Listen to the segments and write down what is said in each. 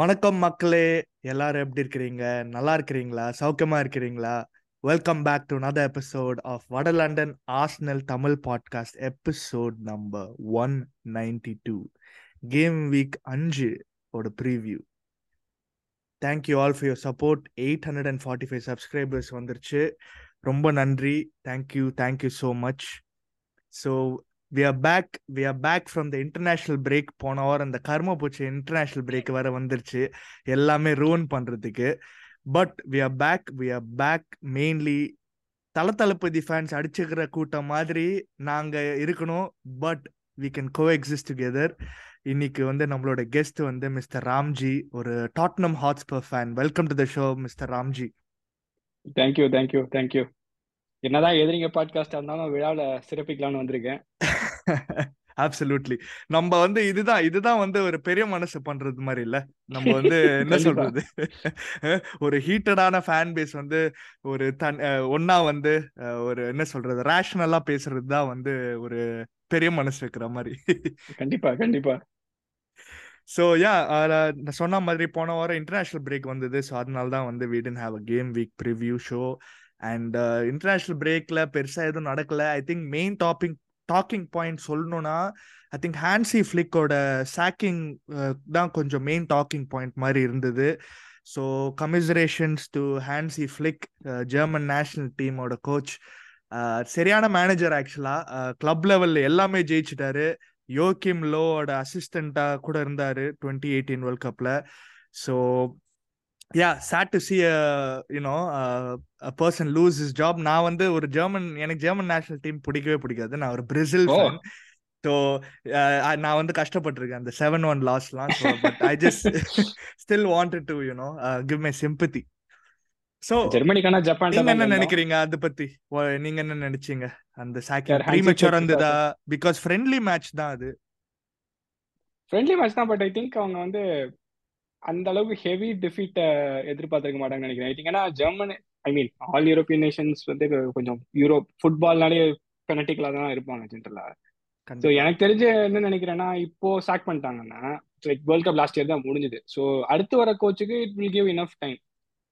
வணக்கம் மக்களே. எல்லாரும் எப்படி இருக்கிறீங்க? நல்லா இருக்கிறீங்களா? சௌக்கியமா இருக்கிறீங்களா? Welcome back to another episode of வட London Arsenal Tamil podcast episode number one ninety two game week அஞ்சு ஓட preview thank you all for your support eight hundred and forty five subscribers வந்துருச்சு. ரொம்ப நன்றி. Thank you thank you so much so we are back we are back from the international break போன வாரம் அந்த கர்ம பூச்சி இன்டர்நேஷ்னல் பிரேக் வேற வந்துருச்சு. எல்லாமே ரூன் பண்றதுக்கு. But we are back we are back mainly Thala Thalapathy fans அடிச்சுக்கிற கூட்டம் மாதிரி நாங்கள் இருக்கணும். But we can coexist together இன்னைக்கு வந்து நம்மளோட கெஸ்ட் வந்து மிஸ்டர் ராம்ஜி ஒரு Tottenham Hotspur fan welcome to the show mister Ramji. Thank you thank you thank you என்னதான் எதிரிங்க பாட்காஸ்டா இருந்தாலும் விழாவில் சிறப்பிக்கலாம்னு வந்திருக்கேன். அப்சல்யூட்லி நம்ம வந்து இதுதான் இதுதான் வந்து ஒரு பெரிய மனசு பண்றது மாதிரி இல்ல. நம்ம வந்து என்ன. சொல்றது? ஒரு ஹீட்டடான ஃபேன் பேஸ் வந்து ஒரு தன் ஒண்ணா வந்து ஒரு என்ன சொல்றது? ரேஷனலா பேசுறது தான் வந்து ஒரு பெரிய மனசு வைக்கிற மாதிரி. கண்டிப்பா கண்டிப்பா. ஸோ யா நான் சொன்ன மாதிரி போன வாரம் இன்டர்நேஷனல் பிரேக் வந்தது. ஸோ அதனால தான் வந்து we tend have a game week preview show and international பிரேக்ல பெருசா எதுவும் நடக்கல. I think main topping talking point சொல்லணும்னா ஐ திங்க் ஹான்சி ஃபிளிக்கோட சாக்கிங் தான் கொஞ்சம் மெயின் டாக்கிங் பாயிண்ட் மாதிரி இருந்தது. So commiserations to Hansi Flick German national டீமோட கோச் சரியான மேனேஜர் ஆக்சுவலா கிளப் லெவல்ல எல்லாமே ஜெயிச்சிட்டாரு. யோகிம் லோவோட அசிஸ்டண்டா கூட இருந்தாரு டுவெண்ட்டி எயிட்டீன் வேர்ல்ட் கப்ல so yeah sad to see you know person lose his job நான் வந்து ஒரு ஜெர்மன் எனக்கு ஜெர்மன் நேஷனல் டீம் பிடிக்கவே பிடிக்காது. நான் ஒரு பிரேசில் ஸோ நான் வந்து கஷ்டப்பட்டிருக்கேன் அந்த seven one லாஸ்லாம் so but I just still wanted to you know give my sympathy so ஜெர்மனிக்கான Japan நீங்க என்ன நினைக்கிறீங்க அதை பத்தி? நீங்க என்ன நினைச்சீங்க? அந்த ஹான்சி ப்ரீமெச்சூர் இருந்ததா? பிகாஸ் ஃப்ரெண்ட்லி மேட்ச் தான் அது. ஃப்ரெண்ட்லி மேட்ச் தான் பட் ஐ திங்க் அவங்க வந்து அந்த அளவுக்கு ஹெவி டிஃபீட்டை எதிர்பார்த்திருக்க மாட்டாங்கன்னு நினைக்கிறேன். ஐ திங்க் ஏன்னா German I mean all European nations வந்து கொஞ்சம் யூரோப் ஃபுட்பால்னாலே ஃபெனட்டிக்கலாக தான் இருப்பாங்க ஜென்ரலா ஸோ எனக்கு தெரிஞ்சு என்ன நினைக்கிறேன்னா இப்போ சாக் பண்ணிட்டாங்கன்னா like world cup last year தான் முடிஞ்சுது. ஸோ அடுத்து வர கோச்சுக்கு it will give enough time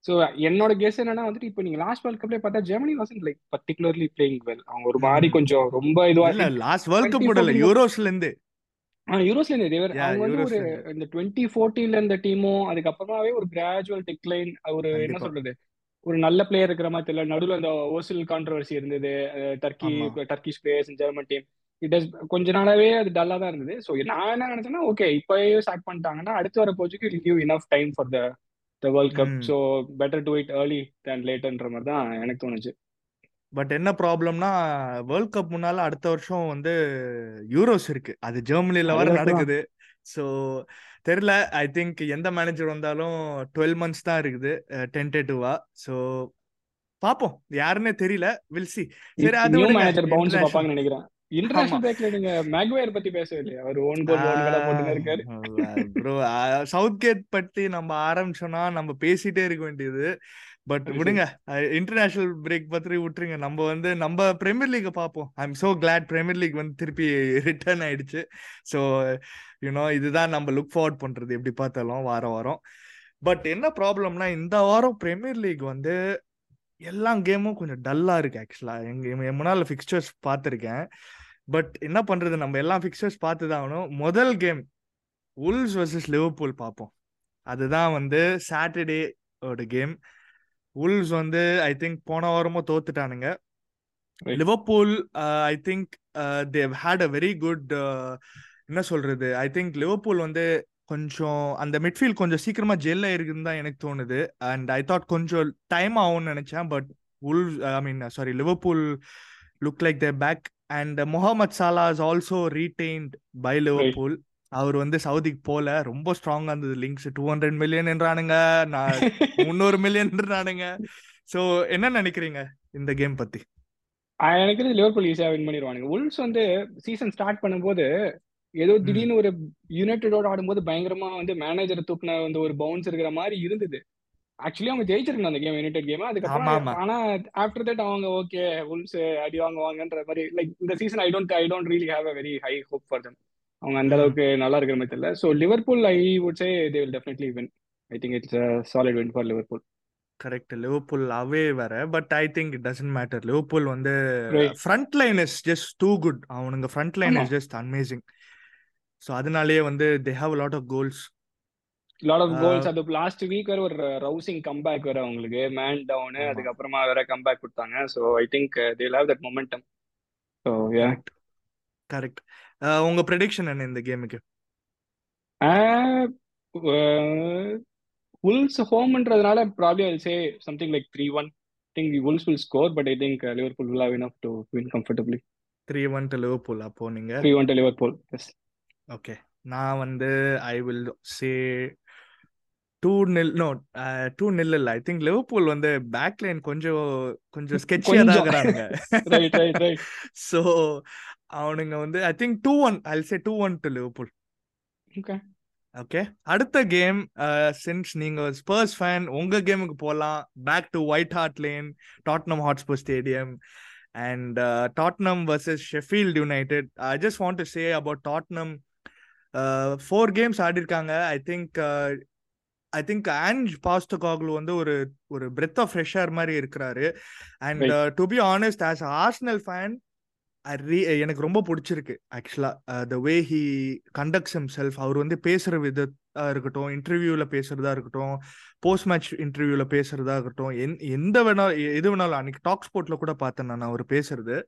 so என்னோட கெஸ் என்னன்னா வந்துட்டு இப்போ நீங்க லாஸ்ட் வேர்ல்ட் கப்ல பார்த்தா Germany wasn't like particularly playing well அவங்க ஒரு மாதிரி. கொஞ்சம் ரொம்ப இதுவா லாஸ்ட் வேர்ல்ட் கப் 2014 கூட இல்ல யூரோஸ்ல இருந்து. யூரோஸ்ல அவங்க வந்து ஒரு இந்த டுவெண்ட்டி ஃபோர்டீன்ல இருந்த டீமும் அதுக்கப்புறமாவே ஒரு கிராஜுவல் டிக்ளைன் ஒரு என்ன சொல்றது? ஒரு நல்ல பிளேயர் இருக்கிற மாதிரி தெரியல. நடுவில் அந்த ஓசில் கான்ட்ரவர்சி இருந்தது. Turkey Turkish players German team it is கொஞ்ச நாளாவே அது டல்லா தான் இருந்தது. ஸோ நான் என்ன நினைச்சேன்னா ஓகே இப்போயே சாக் பண்ணிட்டாங்கன்னா அடுத்து வர கோச்சுக்கு it'll give enough time for the the world cup so better to it early than லேட்டர்ன்ற மாதிரி தான் எனக்கு தோணுச்சு. பட் என்ன ப்ராப்ளம்னா வேர்ல்ட் கப் முன்னால அடுத்த வருஷம் வந்து யூரோஸ் இருக்கு. அது ஜெர்மனில வர நடக்குது. ஸோ தெரியல ஐ திங்க் எந்த மேனேஜர் வந்தாலும் டுவெல் மந்த்ஸ் தான் இருக்குது டென்டேட்டிவா ஸோ பார்ப்போம் யாருன்னே தெரியல. வில் சி சரி அது மேனேஜர் பவுன்ஸ் நினைக்கிறேன். ஆமா. இன்டர்நேஷனல் பிரேக்ல நீங்க மேக்வேர் பத்தி பேசவே இல்லையா? அவர் ஓன் கோல் ஓன் கடை போட்டுன்னு இருக்காரு. ப்ரோ சவுத் கேட் பத்தி நம்ம ஆரம்பிச்சோம்னா நம்ம பேசிட்டே இருக்க வேண்டியது. பட் விடுங்க. இன்டர்நேஷனல் பிரேக் பத்தி விட்டுருங்க. நம்ம வந்து நம்ம பிரீமியர் லீக் பார்ப்போம். I am so glad Premier League வந்து திருப்பி ரிட்டர்ன் ஆயிடுச்சு. ஸோ யூனோ இதுதான் நம்ம லுக் ஃபார்வர்ட் பண்றது. எப்படி பார்த்தாலும் வாரம் வாரம். பட் என்ன ப்ராப்ளம்னா இந்த வாரம் பிரீமியர் லீக் வந்து எல்லா கேமும் கொஞ்சம் டல்லா இருக்கு ஆக்சுவலா எங்க என் முன்னால ஃபிக்ஸ்டர்ஸ் பார்த்துருக்கேன். பட் என்ன பண்றது? நம்ம எல்லா ஃபிக்ஸ்டர்ஸ் பார்த்து தான் ஆகணும். முதல் கேம் உல்ஸ் வர்சஸ் லிவர்பூல் பார்ப்போம். அதுதான் வந்து சாட்டர்டே ஓட கேம் உல்ஸ் வந்து ஐ திங்க் போன வாரமும் தோத்துட்டானுங்க. Liverpool I think they had a very good என்ன சொல்றது? ஐ திங்க் லிவர்பூல் வந்து கொஞ்சம் அந்த மிட்ஃபீல்ட் கொஞ்சம் சீக்கிரமா ஜெல் ஆயிருக்குன்னு தான் எனக்கு தோணுது. அண்ட் ஐ தாட் கொஞ்சம் டைம் ஆகும்னு நினைச்சேன் but ul I mean sorry Liverpool look like they're back and Mohamed Salah is also retained by Liverpool அவர் வந்து சவுதிக்கு போல ரொம்ப ஸ்ட்ராங்கா இருந்தது. லிங்க்ஸ் டூ ஹண்ட்ரட் மில்லியன் என்றானுங்க நான் முந்நூறு மில்லியன் என்றானுங்க. ஸோ என்ன நினைக்கிறீங்க இந்த கேம் பத்தி? எனக்கு தெரிஞ்சு லிவர்பூல் ஈஸியா வின் பண்ணிடுவானுங்க உல்ஸ் வந்து சீசன் ஸ்டார்ட் பண்ணும்போது ஏதோ திடீர்னு ஒரு யுனைடெடோட ஆடும்போது பயங்கரமா வந்து மேனேஜர் தூக்குன வந்து ஒரு பவுன்ஸ் இருக்கிற மாதிரி இருந்தது. ஆக்சுவலி அவங்க ஜெயிச்சிருக்கணும் அந்த கேம் யுனைடெட் கேம் அதுக்கப்புறம் ஆனா ஆஃப்டர் தட் அவங்க ஓகே உல்ஸ் அடி வாங்குவாங்கன்ற மாதிரி லைக் இந்த season I don't I don't really have a very high hope for them அவங்க அந்த அளவுக்கு நல்லா இருக்கிற மாதிரி தெரியல. So Liverpool I would say they will definitely win I think it's solid win for Liverpool correct Liverpool away வேற but I think it doesn't matter Liverpool வந்து front line is just too good அவனுங்க front line is just amazing so அதனாலேயே வந்து they have lot of goals lot of goals அது last week வேற ஒரு rousing comeback வேற அவங்களுக்கு. Man town அதுக்கப்புறமா வேற கம்பேக் கொடுத்தாங்க. So I think they have that momentum so correct உங்க ப்ரெடிக்ஷன் என்ன இந்த கேமுக்கு Wolves ஹோம்ன்றதுனால probably I say something like three one think Wolves will score but I think Liverpool will have enough to win comfortably three one to Liverpool அப்போ நீங்க? Three one to Liverpool yes okay நான் வந்து I will say two nil no two nil இல்லை. I think Liverpool வந்து back line கொஞ்சம் கொஞ்சம் ஸ்கெட்சியா தான் ரைட் ஸோ அவனுங்க வந்து I think two one I say two one to Liverpool okay அடுத்த கேம் சின்ஸ் நீங்க ஸ்பர்ஸ் ஃபேன் உங்க கேமுக்கு போகலாம் back to White Hart Lane Tottenham Hotspur stadium and Tottenham versus Sheffield United I just want to say about Tottenham four games ஆடிருக்காங்க. I think I think Ange Postecoglou வந்து ஒரு ஒரு breath of fresh air மாதிரி இருக்கிறாரு. And to be honest as Arsenal fan எனக்கு ரொம்ப பிடிச்சிருக்கு. Actually the way he conducts himself அவர் வந்து பேசுற விதத்தா இருக்கட்டும் இன்டர்வியூல பேசுறதா இருக்கட்டும் போஸ்ட் மேட்ச் இன்டர்வியூல பேசுறதா இருக்கட்டும் எந் எந்த வேணா எ- எது வேணாலும் அன்னைக்கு டாக் ஸ்போர்ட்ல கூட பார்த்தேன் நான் அவர் பேசுறது.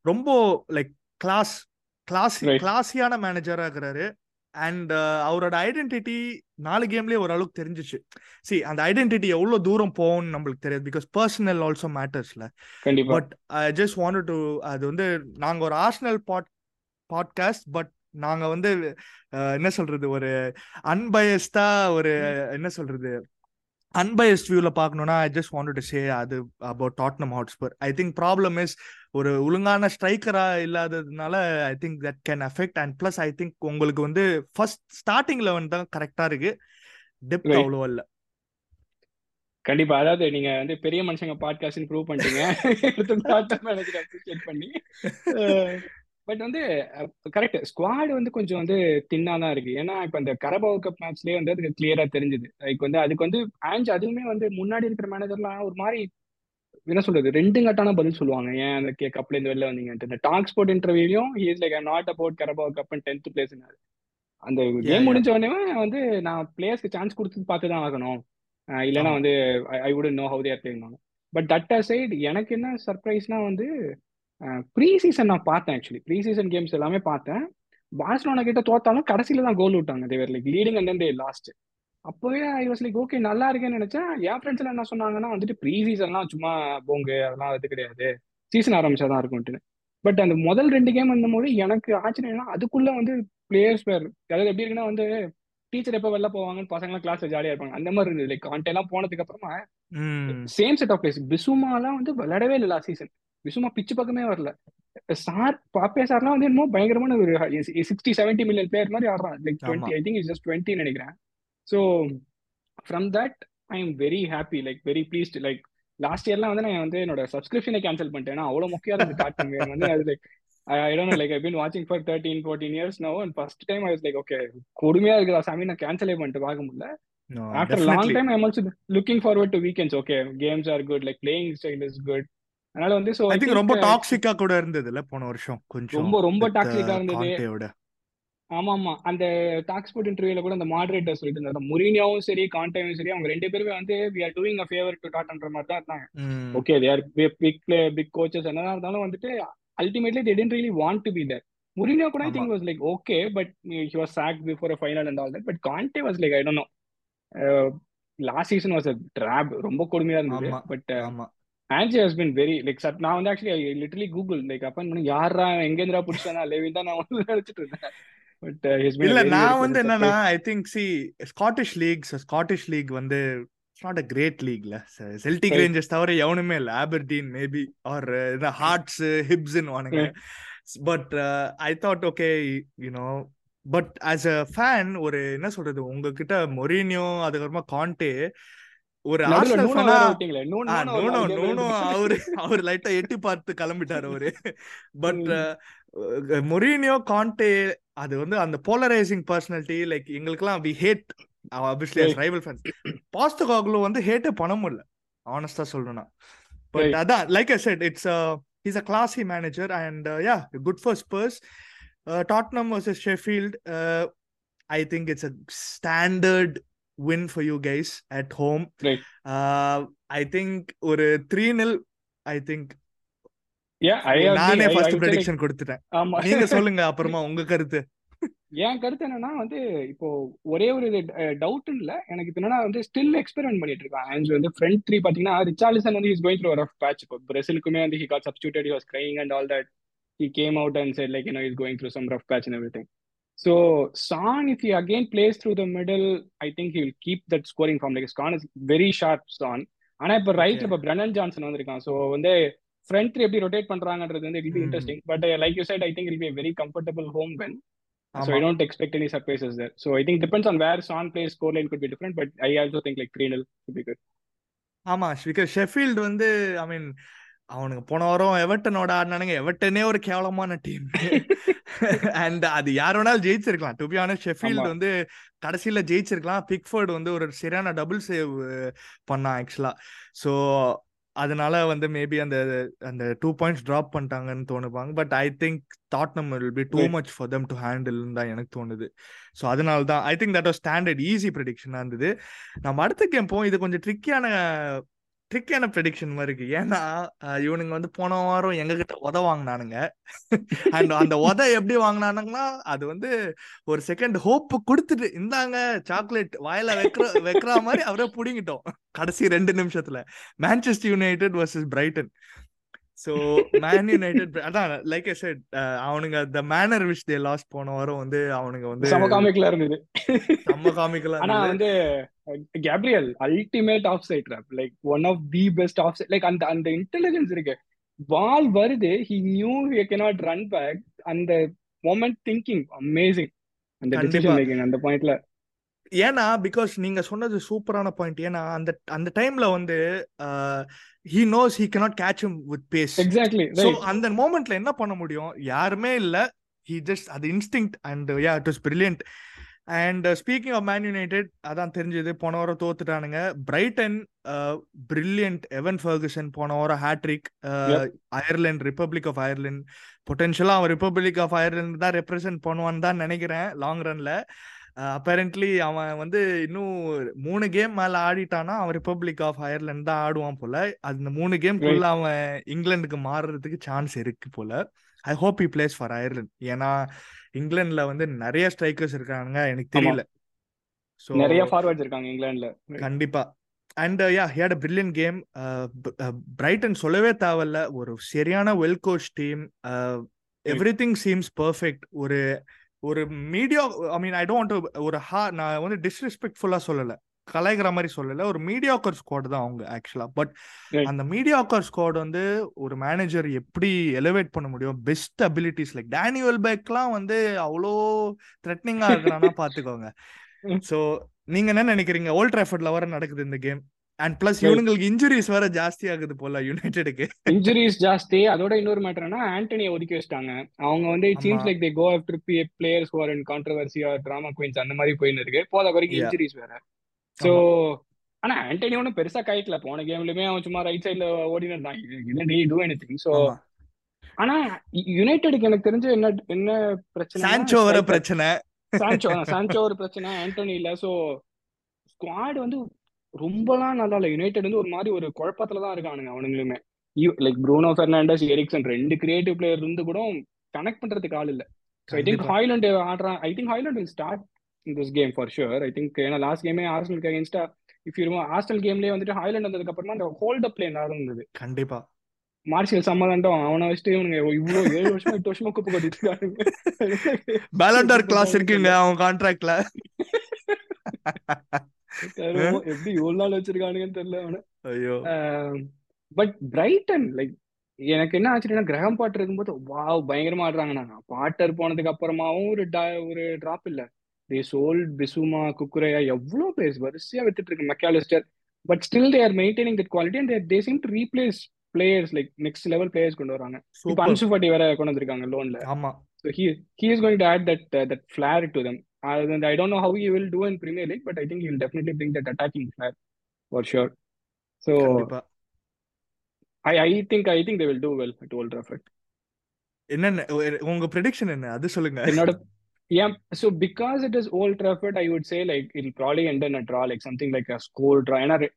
ரொம்ப லைக் கிளாஸ் கிளாஸ் கிளாஸியான மேனேஜரா இருக்கிறாரு. அண்ட் அவரோட ஐடென்டிட்டி நாலு கேம்லயே ஓரளவுக்கு தெரிஞ்சிச்சு. சி அந்த ஐடென்டிட்டி எவ்வளவு தூரம் போகும்னு நம்மளுக்கு தெரியாது because personal also மேட்டர்ஸ்ல but I just want to அது வந்து நாங்க ஒரு ஆர்ஸ்னல் பாட் பாட்காஸ்ட் பட் நாங்க வந்து அஹ், என்ன சொல்றது ஒரு அன்பயஸ்டா ஒரு என்ன சொல்றது அன்பயஸ்ட் வியூல பார்க்கணும்னா I just want to say அது about Tottenham Hotspur I think problem is ஒரு ஒழுங்கான ஸ்ட்ரைக்கரா இல்லாததுனால I think that can affect and plus I think உங்களுக்கு வந்து ஃபர்ஸ்ட் ஸ்டார்டிங் லெவன் தான் கரெக்டா இருக்கு. டெப்த் ரைட் அவ்வளோ இல்ல. கண்டிப்பா. அதாவது நீங்க வந்து பெரிய மனுஷங்க பாட்காஸ்ட் ப்ரூவ் பண்ணிட்டீங்க. எடுத்து பண்ணி. பட் வந்து கரெக்ட் ஸ்குவாட் வந்து கொஞ்சம் வந்து தின்னா தான் இருக்கு. ஏன்னா இப்ப இந்த கரபாவ் கப் மேட்ச்லயே வந்து அதுக்கு கிளியரா தெரிஞ்சுது. லைக் வந்து அதுக்கு வந்து ஆஞ்ச் அதுவுமே வந்து முன்னாடி இருக்கிற மேனேஜர்லாம் ஒரு மாதிரி என்ன சொல்றது ரெண்டு கட்டான பதில் சொல்லுவாங்க. ஏன் அந்த கே கப்ல இருந்து வெளில வந்தீங்கன்ட்டு. இந்த talk sport இன்டர்வியூலையும் he's like not about Carabao cup tenth place அந்த கேம் முடிஞ்ச உடனே வந்து நான் பிளேயர்ஸ்க்கு சான்ஸ் கொடுத்து பார்த்து தான் ஆகணும். இல்லைன்னா வந்து I wouldn't know how they're playing but that side எனக்கு என்ன சர்ப்ரைஸ்னா வந்து ப்ரீ சீசன் நான் பார்த்தேன் ஆக்சுவலி ப்ரீ சீசன் கேம்ஸ் எல்லாமே பார்த்தேன். பார்சலோனா கிட்ட தோத்தாலும் கடைசியில தான் கோல் விட்டாங்க. They were like leading and they lost அப்போவே ஐ வாஸ் லைக் ஓகே நல்லா இருக்கேன்னு நினைச்சேன். என் ஃப்ரெண்ட்ஸ் எல்லாம் என்ன சொன்னாங்கன்னா வந்துட்டு ப்ரீ சீசன்லாம் சும்மா போங்கு அதெல்லாம் அது கிடையாது. சீசன் ஆரம்பிச்சாதான் இருக்கும்ட்டு. பட் அந்த முதல் ரெண்டு கேம் வந்தபோது எனக்கு ஆச்சரியம்னா அதுக்குள்ள வந்து பிளேயர்ஸ் பேர் அதாவது எப்படி இருக்குன்னா வந்து டீச்சர் எப்போ வெளில போவாங்கன்னு பசங்களாம் கிளாஸ்ல ஜாலியா இருப்பாங்க. அந்த மாதிரி இருந்தது. லைக் கான்டே எல்லாம் போனதுக்கு அப்புறமா சேம் செட் ஆஃப் பிளேஸ் பிசுமாலாம் வந்து விளையாடவே இல்லை லாஸ்ட் சீசன் பிசுமா பிச்சு பக்கமே வரல. சார் பாப்பே சார்லாம் வந்து என்னமோ பயங்கரமான ஒரு சிக்ஸ்டி செவன்டி மில்லியன் பிளேயர் மாதிரி ஆடுறான். Like twenty I think is just twenty நினைக்கிறேன். So from that I am very happy like very pleased like last இயர்லாம் வந்து நான் வந்து என்னோட சப்ஸ்கிரிப்ஷனை கேன்சல் பண்ணிட்டேன். ஏன்னா அவ்வளோ முக்கியம் இருந்தது வந்து அது like I don't like I been வாட்சிங் for thirteen fourteen years no and first time I was like okay கொடுமையா இருக்குதா சாமி நான் கேன்சலே பண்ணிட்டு பார்க்க முடியல. After long. Time I'm also looking forward to weekends okay games are good like playing style is good அதனால வந்து ஸோ ஐ திங்க் ரொம்ப டாக்ஸிக்கா கூட இருந்ததுல போன வருஷம் கொஞ்சம் ரொம்ப ரொம்ப டாக்ஸிக்கா இருந்தது. கான்டேவோட ஆமா ஆமா அந்த டாக் ஸ்போர்ட் இன்டர்வியூல கூட அந்த மாடரேட்டர் சொல்லிட்டு இருந்தாரு. முரினியாவும் சரி கான்டேவும் சரி அவங்க ரெண்டு பேருமே வந்து we are doing a favour to டாட்ன்ற மாதிரி தான் இருந்தாங்க. Okay they are big big coaches என்னதான் இருந்தாலும் வந்துட்டு ultimately they tend really want to be there Mourinho கூட I think was like okay but he was sack before a final and all that but Conte was like I don't know last season was a drop ரொம்ப கொடுமையா இருந்தது. But ஆமா. Ange has been very like சட் நான் வந்து actually literally Google like அப்பன் பண்ணி யாரா எங்கேந்திரா பிடிச்சானா லேவின் தான் நான் வந்து நினைச்சிட்டு இருந்தேன். பட் பின் இல்ல நான் வந்து என்னன்னா I think the Scottish leagues Scottish league வந்து இட்ஸ் நாட் அ கிரேட் லீக்ல செல்டிக் ரேஞ்சர்ஸ் தவிர எவனுமே இல்ல. ஆபர்டீன் மேபி ஆர் ஹார்ட்ஸ் ஹிப்ஸ்ன்னு வானுங்க. But I thought okay you know but as a fan ஒரு என்ன சொல்றது உங்ககிட்ட மொரினியோ அதுக்கப்புறமா கான்டே ஒரு அவரு அவர் லைட்டா எட்டி பார்த்து கிளம்பிட்டாரு அவரு. பட் மொரீனியோ கான்டே அது வந்து அந்த போலரைசிங் பர்சனாலிட்டி லைக் எங்களுக்குலாம் we hate obviously. Rival fans Postecoglou வந்து ஹேட்டே பண்ண முடியல ஆனஸ்டா சொல்லணும்னா பட். அதான் like I said it's is a classy manager and yeah good for Spurs Tottenham versus Sheffield I think it's a standard win for you guys at home Right. I think ஒரு three nil I think I. நானே I- I first prediction கொடுத்துட்டேன். நீங்க சொல்லுங்க அப்புறமா உங்க கருத்து. என் கருத்து என்னன்னா வந்து இப்போ ஒரே ஒரு டவுட் இல்ல. எனக்கு இப்ப என்னன்னா வந்து ஸ்டில் எக்ஸ்பெரிமெண்ட் பண்ணிட்டு இருக்கான். ஆன்ஸ் வந்து ஃப்ரண்ட் த்ரீ பாத்தீங்கன்னா ரிச்சார்லிசன் வந்து is going through rough patch இப்போ பிரேசிலுக்குமே வந்து he got substituted he was crying and all that he came out and said like you know is going through some rough patch and everything so Son if he again plays through the middle I think he will keep that scoring form like Son is very sharp Son ஆனா இப்போ ரைட்ல. இப்போ Brennan Johnson வந்திருக்கான் so வந்து front three எப்படி rotate பண்றாங்கன்றது வந்து it be. Interesting but like you said I think it be very comfortable home when So I don't expect any surprises there. So I think depends on where Son plays, scoreline could be different, but I also think like 3 0 should be good. ஆமா because Sheffield வந்து I மீன் அவனுங்க போன வாரம் எவர்டனோட ஆடினானுங்க. எவர்டனே ஒரு கேவலமான team and அது யார் வேணாலும் ஜெயிச்சிருக்கலாம். To be honest Sheffield. வந்து கடைசியில ஜெயிச்சிருக்கலாம். பிக்ஃபோர்டு வந்து ஒரு சரியான டபுள் சேவ் பண்ணான் ஆக்சுவலா ஸோ அதனால வந்து மேபி அந்த அந்த டூ பாயிண்ட்ஸ் ட்ராப் பண்ணிட்டாங்கன்னு தோணுப்பாங்க. But I think Tottenham will be too. Much for them to handle தான் எனக்கு தோணுது. ஸோ அதனால தான் I think that was standard easy ப்ரெடிக்ஷனாக இருந்தது. நம்ம அடுத்த கேம் போவோம். இது கொஞ்சம் ட்ரிக்கியான ட்ரிக்கான ப்ரெடிக்ஷன் மாதிரி இருக்கு. ஏன்னா இவனுங்க வந்து போன வாரம் எங்க கிட்ட உத வாங்கினானுங்க. அண்ட் அந்த உத எப்படி வாங்கினானுங்கன்னா அது வந்து ஒரு செகண்ட் ஹோப் கொடுத்துட்டு இந்தாங்க சாக்லேட் வாயில வைக்கிற வைக்கிற மாதிரி அவரே புடிங்கிட்டோம். கடைசி ரெண்டு நிமிஷத்துல. Manchester United versus Brighton so Man United அதான் லைக் ஐ செட் அவனுங்க the manner which they lost போன வாரம் வந்து அவனுங்க வந்து செம காமிக்கலா இருந்தது. செம்ம காமிக்கலா ஆனா வந்து Gabriel ultimate offside trap like one of the best offside like அந்த அந்த இன்டெலிஜென்ஸ் இருக்கு. பால் வருது he knew you cannot run back அந்த மொமெண்ட் திங்கிங் அமேசிங் அந்த. டிசிஷன் மேக்கிங் அந்த பாயிண்ட்ல ஏன்னா பிகாஸ் நீங்க சொன்னது சூப்பரான பாயிண்ட் ஏன்னா அந்த அந்த டைம்ல வந்து he knows he cannot catch him with pace exactly so அந்த மோமெண்ட்ல என்ன பண்ண முடியும்? யாருமே இல்ல. ஹி ஜஸ்ட் அது instinct and yeah it was brilliant and speaking of Man United அதான் தெரிஞ்சது. போன வாரம் தோத்துட்டானுங்க. பிரைட்டன் பிரில்லியன்ட் எவன் ஃபர்குசன் போன வாரம் hattrick. Ireland Republic of Ireland பொட்டென்ஷியலா அவன் ரிப்பப்ளிக் ஆஃப் அயர்லாந்து தான் ரெப்ரசென்ட் பண்ணுவான்னு தான் நினைக்கிறேன் லாங் ரன்ல அப்பேரண்ட்லி அவன் வந்து இன்னும் மூணு கேம் மேல ஆடிட்டானா அவன் ரிப்பப்ளிக் ஆஃப் அயர்லாந்து தான் ஆடுவான் போல. அந்த மூணு கேம்குள்ள அவன் இங்கிலாந்துக்கு மாறுறதுக்கு சான்ஸ் இருக்கு போல. I hope he plays for Ireland ஏன்னா இங்கிலாந்துல வந்து நிறைய ஸ்ட்ரைக்கர்ஸ் இருக்காங்க எனக்கு. தெரியல. ஸோ நிறைய ஃபார்வர்ட்ஸ் இருக்காங்க இங்கிலாந்துல கண்டிப்பா. And yeah had a brilliant game Brighton சொல்லவே தேவையில்ல. ஒரு சரியான well coach team everything seems perfect ஒரு ஒரு media I mean I don't ஒரு ஹா நான் வந்து டிஸ்ரெஸ்பெக்ட்ஃபுல்லா சொல்லல. கலாய்க்கிற மாதிரி சொல்லல. ஒரு மீடியாக்கர் ஸ்குவாட் தான் அவங்க ஆக்சுவலா பட். அந்த மீடியாக்கர் ஸ்குவாட் வந்து ஒரு மேனேஜர் எப்படி எலிவேட் பண்ண முடியும்? பெஸ்ட் அபிலிட்டிஸ் லைக் டேனியல் பேக்லாம் வந்து அவ்வளோ த்ரெட்னிங்கா இருக்கிறானா பாத்துக்கோங்க. சோ நீங்க என்ன நினைக்கிறீங்க? ஓல்ட் ட்ராஃபர்ட்ல வர நடக்குது இந்த கேம் அண்ட் பிளஸ். இவனுங்களுக்கு இன்ஜுரிஸ் வேற ஜாஸ்தி ஆகுது போல யுனைடெடுக்கு இன்ஜுரிஸ் ஜாஸ்தி. அதோட இன்னொரு மேட்டர்னா ஆண்டனியை ஒதுக்கி வச்சிட்டாங்க. அவங்க வந்து it seems. Like they go after be players are in controversy or drama queens அந்த மாதிரி போயின்னு இருக்கு. போத வரைக்கும். இன்ஜுரிஸ் வேற. சோ ஆனா ஆண்டனி ஒன்றும் பெருசா கைக்கல போன கேம்லயுமே அவன் சும்மா ரைட் சைடுல ஓடினு இருந்தான் இல்லை டூ எனி திங் ஆமா. ஆனா யுனைடெடுக்கு எனக்கு தெரிஞ்ச என்ன என்ன பிரச்சனை சான்சோ வர பிரச்சனை. சான்சோ சான்சோ ஒரு பிரச்சனை ஆண்டனி இல்ல. சோ ஸ்குவாட் வந்து ரொம்பலாம் நல்லா இல்ல யுனைடெட் வந்து ஒரு மாதிரி ஒரு குழப்பத்துல தான் இருக்கானுங்க அவனுங்களுமே. லைக் ப்ரூனோ பெர்னாண்டஸ் எரிக்சன் ரெண்டு கிரியேட்டிவ் பிளேயர் இருந்து கூட கனெக்ட் பண்றதுக்கு ஆள் இல்ல. I think. ஹாய்லாண்ட் ஆடுறான். I think Haaland will start in this game for sure I think ஏன்னா லாஸ்ட் கேமே ஆர்சனலுக்கு அகேன்ஸ்டா இஃப் யூ ஆர்சனல் கேம்லயே வந்துட்டு ஹாய்லாண்ட் வந்ததுக்கு அப்புறமா அந்த ஹோல்ட் அப் பிளே நல்லா இருந்தது. கண்டிப்பா. மார்ஷியல் சம்மதண்டம் அவனை வச்சுட்டு இவனுங்க இவ்வளவு ஏழு வருஷமா எட்டு வருஷமா குப்பை கொட்டிட்டு பேலண்டார் கிளாஸ் இருக்குங்க அவன் கான்ட்ராக்ட்ல. எப்படி இவ்வளவு நாள் வச்சிருக்கானுங்கன்னு தெரியல அவனை. ஐயோ. பட் பிரைட்டன் லைக் எனக்கு என்ன ஆச்சுன்னா கிரகம் பாட்டு இருக்கும்போது வாவ் பயங்கரமா ஆடுறாங்கண்ணா. பாட்டர் போனதுக்கு அப்புறமாவும் ஒரு ஒரு டிராப் இல்ல. தே சோல் பிசுமா குக்குரையா எவ்வளவு பேஸ் வரிசையா வித்துட்டு இருக்கு Mac Allister but still they are maintaining that quality and they seem to replace players like next level players கொண்டு வராங்க. இப்போ சூப்பர் அன்சு ஃபாட்டி வேற கொண்டு வந்திருக்காங்க லோன்ல ஆமா. so he he is going to add that that flair to them I don't know how you will do in Premier League but I think you will definitely bring that attacking flair for sure so கண்டிப்பா I I think I think they will do well at Old Trafford என்னென்ன உ- உங்க prediction என்ன அது சொல்லுங்க என்னோட yeah so because it is old trafford i would say like it'll probably end in a draw like something like a score draw and I-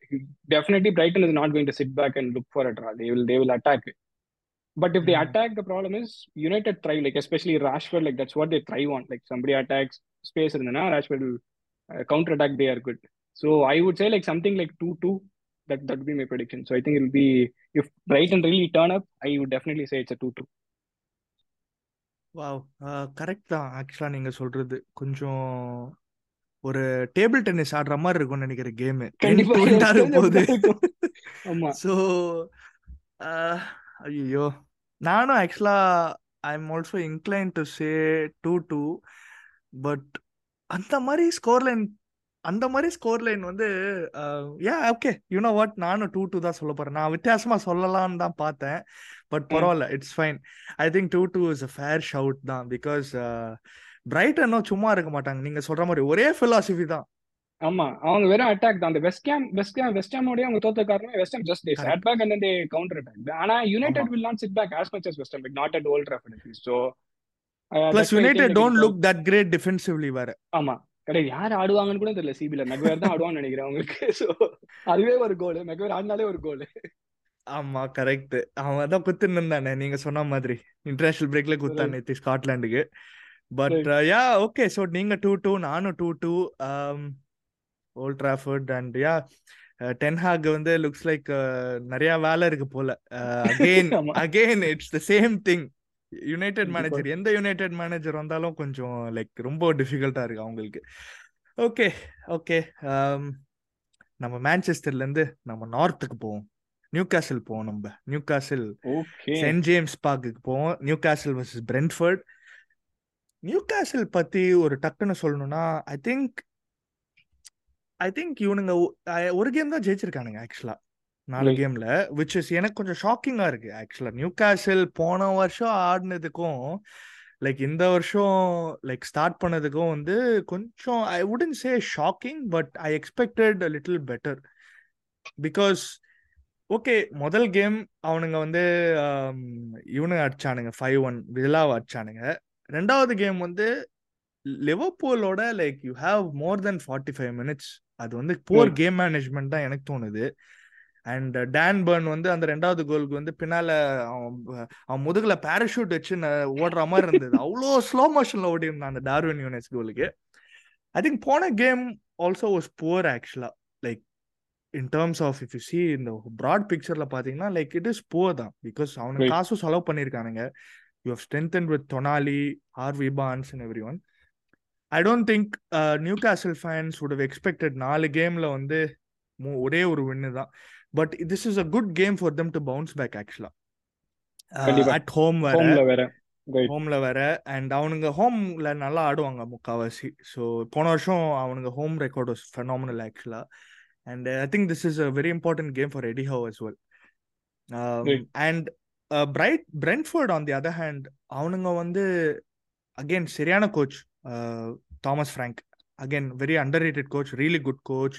definitely brighton is not going to sit back and look for a draw they will they will attack it but if they Mhm. attack the problem is united thrive like especially rashford like that's what they thrive on like somebody attacks space and then rashford will uh, counter attack they are good so i would say like something like 2-2 that that would be my prediction so i think it'll be if brighton really turn up i would definitely say it's a 2-2 wow correct தான் actually நீங்க சொல்றது கொஞ்சம் ஒரு table tennis ஆடுற மாதிரி இருக்கும்னு நினைக்கிறேன் game கண்டிப்பா இருக்கும் போது இருக்கும். ஆமா ஸோ ஐயோ நானும் actually I am also inclined to say two two but அந்த மாதிரி ஸ்கோர் லைன் அந்த மாதிரி ஸ்கோர் லைன் வந்து yeah okay you know what நானும் டூ டூ தான் சொல்ல போறேன். நான் வித்தியாசமா சொல்லலாம்னு தான் பார்த்தேன் பட் பரவாயில்ல it's fine I think two two is a fair shout தான் பிகாஸ் பிரைட்டனும் சும்மா இருக்க மாட்டாங்க. நீங்க சொல்ற மாதிரி ஒரே philosophy தான். ஆமா அவங்க வெறும் அட்டாக் தான். அந்த வெஸ்ட் கேம் வெஸ்ட் கேம் வெஸ்ட் ஹாமோடய அவங்க தோத்த காரணமே West Ham just they. Sat back and they counter attack ஆனா United. Will not sit back as much as West like not at Old Trafford so plus United don't look that great defensively வேற. ஆமா. கிடையாது யார் ஆடுவாங்கன்னு கூட தெரியல சிபில மெக்வேர் தான் ஆடுவான்னு நினைக்கிறேன் அவங்களுக்கு. சோ அதுவே ஒரு கோல் மெக்வேர் ஆடினாலே ஒரு கோல் ஆமா கரெக்ட் அவன் தான் குத்துன்னு இருந்தானே நீங்க சொன்ன மாதிரி. இன்டர்நேஷனல் பிரேக்ல குத்தான் நேத்து ஸ்காட்லாண்டுக்கு பட் யா ஓகே ஸோ நீங்க டூ டூ நானும் two two Old Trafford and yeah Ten Hag வந்து லுக்ஸ் லைக் நிறைய வேலை இருக்கு போல. Again. Again it's the same thing United. Manager எந்த யுனைடெட் மேனேஜர் வந்தாலும் கொஞ்சம் லைக் ரொம்ப டிஃபிகல்ட்டா இருக்கு அவங்களுக்கு. ஓகே ஓகே நம்ம மான்செஸ்டர்ல இருந்து நம்ம நார்த்துக்கு போவோம். நியூ காசில் போவோம் நம்ம. நியூ காசில் சென்ட் ஜேம்ஸ் பார்க்குக்கு போவோம். நியூ காசில் வர்சஸ் பிரென்ஃபர்ட் நியூ காசில் பத்தி ஒரு டக்குன்னு சொல்லணும்னா ஐ திங்க் ஐ திங்க் இவனுங்க ஒரு கேம் தான் ஜெயிச்சிருக்கானுங்க ஆக்சுவலா நாலு. கேம்ல விச் இஸ் எனக்கு கொஞ்சம் ஷாக்கிங்கா இருக்கு ஆக்சுவலா நியூ காசில் போன வருஷம் ஆடினதுக்கும் லைக் இந்த வருஷம் லைக் ஸ்டார்ட் பண்ணதுக்கும் வந்து கொஞ்சம் I wouldn't say shocking but I expected little better because okay முதல் கேம் அவனுங்க வந்து ஆம், இவனுங்க அடிச்சானுங்க ஃபைவ் ஒன் வில்லாவை அடிச்சானுங்க. ரெண்டாவது கேம் வந்து லிவர்பூலோட like you have more then forty five minutes அது வந்து போர். கேம் மேனேஜ்மெண்ட் தான் எனக்கு தோணுது. அண்ட் டேன் பர்ன் வந்து அந்த ரெண்டாவது கோலுக்கு வந்து பின்னால அவன் முதுகுல பேராஷூட் வச்சு ஓடுற மாதிரி இருந்தது. அவ்வளோ ஸ்லோ மோஷன்ல ஓடி இருந்தான் அந்த டார்வின் யூனிஸ் கோலுக்கு ஐ திங்க் போன game also was poor actually like in terms of if you see இந்த ப்ராட் பிக்சர்ல பாத்தீங்கன்னா லைக் இட் இஸ் புவர் தான். பிகாஸ் அவனுக்கு. காசும் செலவு பண்ணியிருக்கானுங்க. You have strengthen with Tonali RV Barnes and every one I don't think Newcastle fans would have expected நாலு கேம்ல வந்து ஒரே ஒரு வின்னு தான் but this is a good game for them to bounce back actually. At home வேற. ஹோம்ல வேற. And அவனுங்க ஹோம்ல நல்லா ஆடுவாங்க முக்காவாசி ஸோ போன வருஷம் அவனுங்க home record was phenomenal actually and I think this is a very important game for Eddie Howe as well. And bright Brentford on the other hand அவனுங்க வந்து அகைன் சரியான coach Thomas Frank. Again very underrated coach really good coach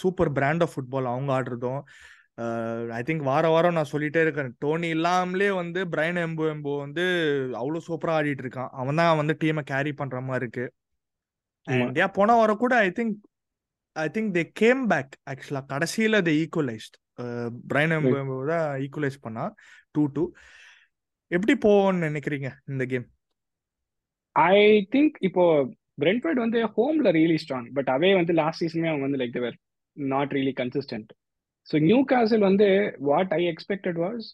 super brand of football அவங்க ஆடுறதும். I think வார வாரம் நான் சொல்லிட்டே இருக்கேன். டோனி இல்லாமலே வந்து பிரைன் எம்போ எம்போ வந்து அவ்வளோ சூப்பராக ஆடிட்டு இருக்கான். அவன் தான் வந்து டீமை கேரி பண்ற மாதிரி இருக்கு. ஆமா. அண்ட் யா போன வாரம் கூட I think I think they came back actually கடைசியில தே ஈக்குவலைஸ்ட் பிரைன் எம்போ எம்போ தான் ஈக்குவலைஸ் பண்ணா டூ டூ எப்படி போவோம்னு நினைக்கிறீங்க இந்த கேம் ஐ திங்க் இப்போ பிரென்ஃபர்ட் வந்து ஹோம்ல ரியலி ஸ்ட்ராங் பட் அவே வந்து லாஸ்ட் சீசனே அவங்க வந்து like they were not really consistent so Newcastle வந்து what I expected was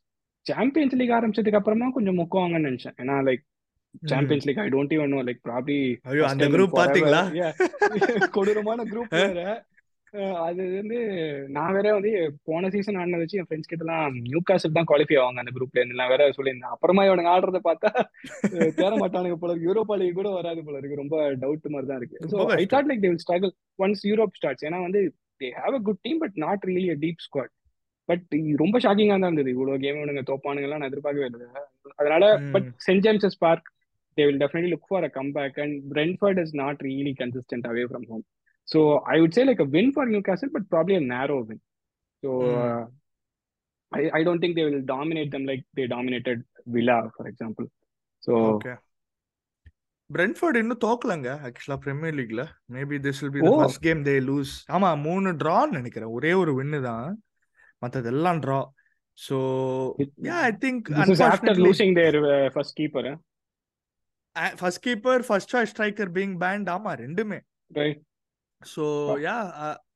Champions League ஆரம்பிச்சதுக்கு அப்புறமா கொஞ்சம் முக்குவாங்கன்னு நினைச்சேன். ஏன்னா like Champions League I don't even know like probably அந்த குரூப் பாத்தீங்களா? கொடூரமான குரூப் வேற. அது வந்து நான் வேற வந்து போன சீசன் ஆடினது வச்சு என் ஃப்ரெண்ட்ஸ் கிட்ட எல்லாம் நியூ காசல் தான் குவாலிஃபை ஆவாங்க அந்த குரூப்ல இருந்து. நான் வேற சொல்லியிருந்தேன். அப்புறமா இவனுங்க ஆடுறத பார்த்தா தேர மாட்டானுங்க போல இருக்கு. யூரோப்பா லீக் கூட வராது போல இருக்கு. ரொம்ப டவுட் மாதிரி தான் இருக்கு. So I. Thought like they will struggle once Europe starts ஏன்னா வந்து they have a good team but not really a deep squad but ரொம்ப ஷாக்கிங்கா தான் இருந்தது. இவ்வளவு கேம் இவனுங்க தோப்பானுங்கலாம் நான் எதிர்பார்க்கவே இல்லை. அதனால but Saint James's Park they will definitely look for a comeback. And Brentford is not really consistent away from home. So I would say like a win for Newcastle but probably a narrow win so ம் uh, I, I don't think they will dominate them like they dominated Villa for example so Brentford இன்னும் தோக்கலங்க ஆக்சுவலா Premier லீக்ல maybe this will be the oh first game they lose ஆமா மூணு ட்ரான்னு நினைக்கிறேன் ஒரே ஒரு வின்னு தான் மத்ததெல்லாம் draw it, yeah I think their uh, first keeper eh? First keeper first choice striker being banned ஆமா ரெண்டுமே right so Uh, yeah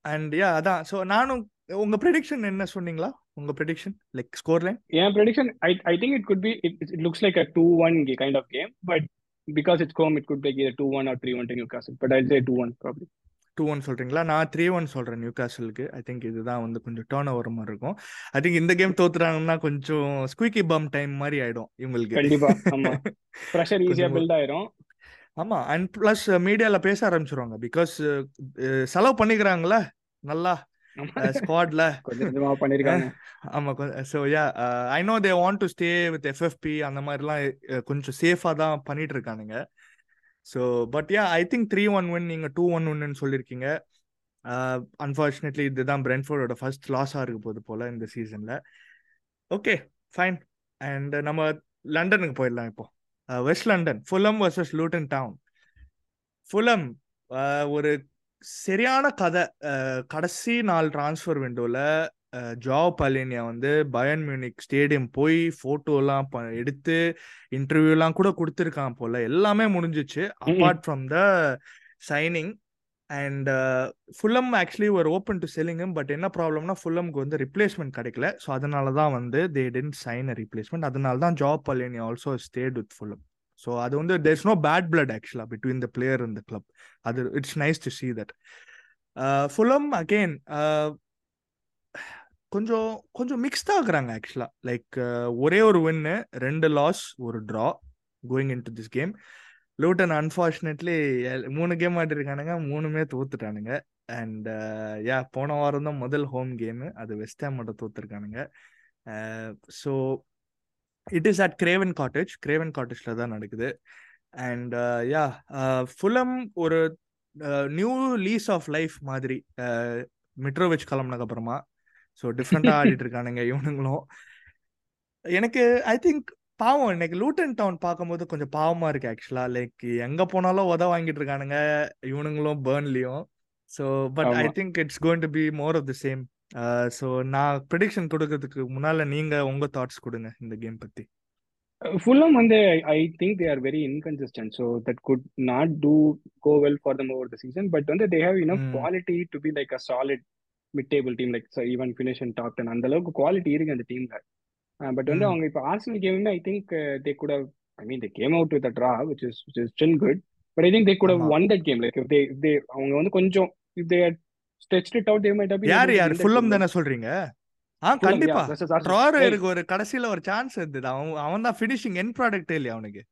and yeah அதான் ஸோ நானும் உங்க ப்ரெடிக்ஷன் என்ன சொன்னீங்களா உங்க prediction like score line Yeah, prediction. I I think it could be. It, it looks like a two-one ga- kind of game, but because it's home, it could be either two-one or three-one to Newcastle. But I'll say two-one probably. Two one சொல்றீங்களா நான் three one சொல்றேன் நியூ காசலுக்கு I think இதுதான் வந்து கொஞ்சம் turn over மாதிரி இருக்கும் ஐ திங்க் இந்த கேம் தோத்துறாங்கன்னா கொஞ்சம் ஸ்குவிக்கி பம் டைம் மாதிரி ஆயிடும் இவங்களுக்கு கண்டிப்பா ஆமா ப்ரெஷர் ஈஸியா பில்ட் ஆயிரும் ஆமா அண்ட் பிளஸ் மீடியால பேச ஆரம்பிச்சிருவாங்க. பிகாஸ் செலவு பண்ணிக்கிறாங்களே நல்லா ஸ்குவாட்ல ஆமா so yeah I know they want to stay with FFP அந்த மாதிரிலாம் கொஞ்சம் சேஃபா தான் பண்ணிட்டு இருக்கானுங்க so but yeah I think three one win நீங்க டூ ஒன் ஒன்னு சொல்லியிருக்கீங்க அன்ஃபார்ச்சுனேட்லி இதுதான் பிரென்ஃபோர்டோட ஃபர்ஸ்ட் லாஸாக இருக்க போகுது போல இந்த சீசன்ல ஓகே ஃபைன் அண்ட் நம்ம லண்டனுக்கு போயிடலாம் இப்போ. West London Fulham versus Luton Town. Fulham ஒரு சரியான கதை. கடைசி நாள் டிரான்ஸ்ஃபர் விண்டோல ஜா பலினியா வந்து பயன் மியூனிக் ஸ்டேடியம் போய் ஃபோட்டோலாம் ப எடுத்து இன்டர்வியூலாம் கூட கொடுத்துருக்கான் போல. எல்லாமே முடிஞ்சிச்சு. Apart from the signing and Fulham actually ஒரு ஓப்பன் டு செல்லிங்கும் பட் என்ன ப்ராப்ளம்னா ஃபுல்லம்க்கு வந்து ரிப்ளேஸ்மெண்ட் கிடைக்கல. ஸோ அதனால தான் வந்து they tend sign a replacement அதனால தான் João Palhinha also stayed with Fulham so அது வந்து there is no bad blood ஆக்சுவலாக பிட்வீன் த பிளேயர் இந்த கிளப் அது it's nice to see that Fulham again கொஞ்சம் கொஞ்சம் மிக்ஸ்டாக இருக்கிறாங்க ஆக்சுவலாக லைக் ஒரே ஒரு வின்னு ரெண்டு லாஸ் ஒரு draw going into this game Luton unfortunately மூணு கேம் ஆடிருக்கானுங்க மூணுமே தோத்துட்டானுங்க. அண்ட் யா போன வாரம் தான் முதல் ஹோம் கேமு அது வெஸ்ட் ஹாம் மட்டும் தோத்துருக்கானுங்க. So it is at Craven Cottage Craven காட்டேஜில் தான் நடக்குது. அண்ட் யா ஃபுல்லம் ஒரு நியூ லீஸ் ஆஃப் லைஃப் மாதிரி மிட்ரோவிச் கிளம்புனதுக்கு அப்புறமா ஸோ டிஃப்ரெண்டாக ஆடிட்டு இருக்கானுங்க இவனுங்களும். எனக்கு ஐ திங்க் பாவம். இன்னைக்கு லூட்டன் டவுன் பார்க்கும்போது கொஞ்சம் பாவமா இருக்கு ஆக்சுவலா. லைக் எங்க போனாலும் உத வாங்கிட்டு இருக்கானுங்க. இவனுங்களும் பேர்ன்லயும். So but I think it's going to be more of the same. So நான் ப்ரிடிக்ஷன் கொடுக்கறதுக்கு முன்னால நீங்க உங்க தாட்ஸ் கொடுங்க இந்த கேம் பத்தி. Fulham வந்து I think they are very inconsistent, so that could not do go well for them over the season. But வந்து they have enough ம். quality to be like a solid mid-table team, like so even finish in top 10. அந்த அளவுக்கு quality இருக்கு அந்த டீம்ல. But வந்து அவங்க இப்போ Arsenal கேமுமே I think they could I mean they came out with draw which is which is still good but I think they could won that game like they they அவங்க வந்து கொஞ்சம் if they stretched it out they might been யார் யார்? Fulham game தானே சொல்றீங்க? கண்டிப்பா. இருக்கு ஒரு கடைசியில ஒரு சான்ஸ் இருந்தது. அவன் அவன் தான் ஃபினிஷிங் என் ப்ராடக்டே இல்லையா அவனுக்கு?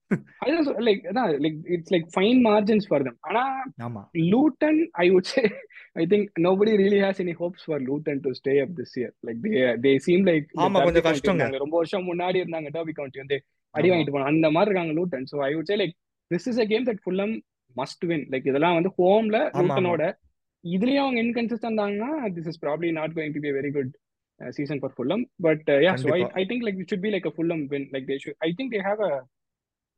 லைக் அதான் like it's like fine margins for them ஆனா ஆமா. I think nobody really has any hopes for Luton to stay up this year. Like they they seem like இந்த ஆமா கொஞ்சம் கஷ்டங்க. ரொம்ப வருஷம் முன்னாடி இருந்தாங்க டர்பி கவுண்டி வந்து. அடி வாங்கிட்டு போனாங்க அந்த மாதிரி இருக்காங்க Luton so I would say like this is a game that Fulham must win like இதெல்லாம் வந்து ஹோம்ல லூட்டனோட இதுலயும் அவங்க இன்கன்சிஸ்டன்ட் இருந்தாங்கன்னா this is probably not going to be very good Season for Fulham but yeah so I கண்டிப்பா I think like it should be like a Fulham win like they should I think they have a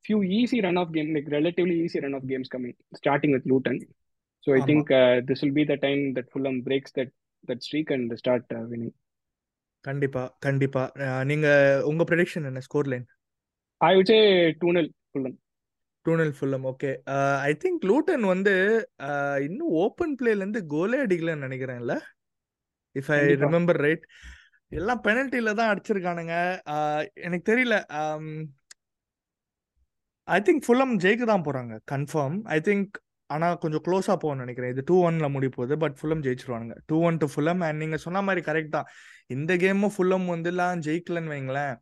few easy run of game like relatively easy run of games coming starting with Luton so I ஆமா think uh, this will be the time that Fulham breaks that that streak and start uh, winning. கண்டிப்பா கண்டிப்பா அஹ் நீங்க உங்க prediction என்ன scoreline I would say 2 0 Fulham. Two nil Fulham okay I think Luton வந்து அஹ், இன்னும் open பிளேல இருந்து கோலே அடிக்கலன்னு நினைக்கிறேன்ல இஃப் ஐ ரிமெம்பர் ரைட் எல்லாம் பெனல்ட்டில தான் அடிச்சிருக்கானுங்க. எனக்கு தெரியல ஐ திங்க் ஃபுல்லம் ஜெயிக்க தான் போறாங்க. கன்ஃபார்ம் ஐ திங்க் ஆனா கொஞ்சம் க்ளோஸா போகணும்னு நினைக்கிறேன். இது டூ ஒன்ல முடிய போகுது but Fulham ஜெயிச்சிருவானுங்க. Two one to Fulham and நீங்க சொன்ன மாதிரி கரெக்ட் தான். இந்த கேமும் ஃபுல்லம் வந்துலாம் ஜெயிக்கலன்னு வைங்களேன்.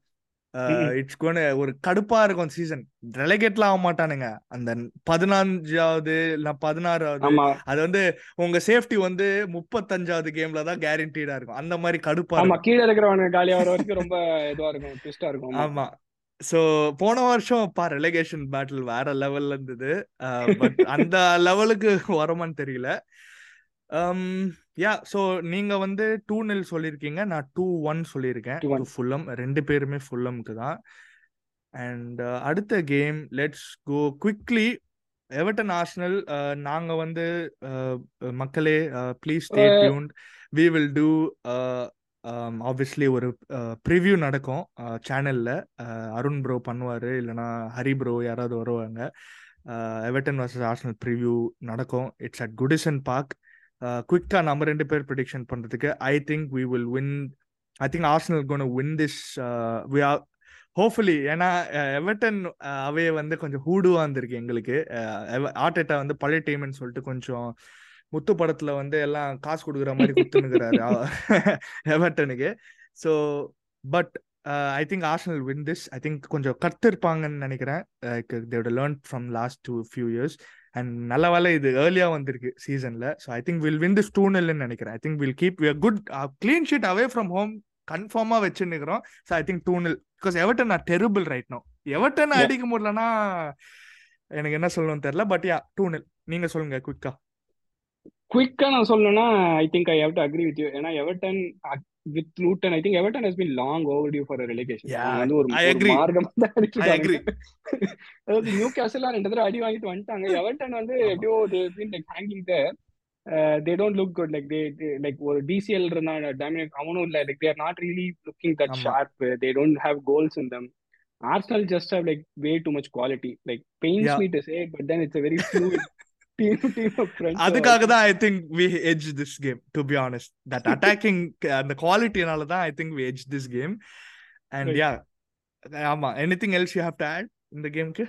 இட்ஸ் கோன் ஒரு கடுப்பா இருக்கும் சீசன் ரெலகேட்லாம் ஆக மாட்டானுங்க அந்த பதினஞ்சாவது இல்ல பதினாறாவது அது வந்து உங்க சேஃப்டி வந்து முப்பத்தஞ்சாவது கேம்ல தான் கேரண்டீடா இருக்கும். அந்த மாதிரி கடுப்பா ஆமா கீழே இருக்கிறவனுக்கு காலியா வர வரைக்கும் ரொம்ப இதுவா இருக்கும் ட்விஸ்டா இருக்கும். ஆமா. ஆமா. சோ போன வருஷம் பா ரெலகேஷன் பேட்டில் வேற லெவல்ல இருந்தது. பட் அந்த லெவலுக்கு வருமான்னு தெரியல. யா சோ நீங்க வந்து டூ நில் சொல்லியிருக்கீங்க. நான் டூ ஒன் சொல்லியிருக்கேன் டு ஃபுல்லம் ரெண்டு பேருமே ஃபுல்லம்க்கு தான். அண்ட் அடுத்த game let's go quickly Everton Arsenal நாங்க வந்து மக்களே please stay tuned. We will do obviously ஒரு ப்ரிவ்யூ நடக்கும் சேனல்ல அருண் ப்ரோ பண்ணுவாரு இல்லைனா ஹரி ப்ரோ யாராவது வருவாங்க. எவர்டன் வர்சஸ் ஆர்சனல் ப்ரிவ்யூ நடக்கும். இட்ஸ் அட் குடிசன் பார்க் குவிக்கா நம்ம ரெண்டு பேர் ப்ரிடிக்ஷன் பண்றதுக்கு I think we will win I think Arsenal gonna win this we are hopefully ஏன்னா எவர்டன் அவே வந்து கொஞ்சம் ஹூடுவா இருந்திருக்கு எங்களுக்கு. ஆர்டேட்டா வந்து பழைய டீம்னு சொல்லிட்டு கொஞ்சம் முத்து படத்துல வந்து எல்லாம் காசு கொடுக்குற மாதிரி குத்துனுக்குறாரு எவர்டனுக்கு so but I think Arsenal win this I think கொஞ்சம் கத்திருப்பாங்கன்னு நினைக்கிறேன். தேவோட learn from last two few years and நல்ல வேலை இது ஏர்லியா வந்திருக்கு சீசன்ல so I think will win this two நெல்னு நினைக்கிறேன். I think will keep good clean sheet away from home கன்ஃபார்மா வச்சுன்னுக்கிறோம் so I think two nil because Everton are terrible right no Everton அடிக்க முடியலன்னா எனக்கு என்ன சொல்லணும்னு தெரியல பட் யா டூ நில் நீங்க சொல்லுங்க குவிக்கா குவிக்கா நான் சொல்லணும்னா I think I have to agree with you ஏன்னா Everton has been long over for relegation அவங்க வந்து ஒரு ஐ அக்ரி மார்க்கம் தான் ஐ அக்ரி அடிச்சிருக்காங்க அதாவது ரெண்டு தடவை அடி வாங்கிட்டு வந்துட்டாங்க. எவர்டன் வந்து எப்படியோ they been like hanging there they don't look good like they like ஒரு டிசிஎல் இருந்தா டாமினேட் அவனும் இல்லை. Like they're not really looking that sharp they don't have goals in them Arsenal just have like way too much quality like pains me to say but then it's a very fluid அதுக்காக தான் I think we edge this game to be honest that attacking அந்த குவாலிட்டினால தான் I think we edge this game and. Yeah ஆமா anything else you have to add இந்த கேம்க்கு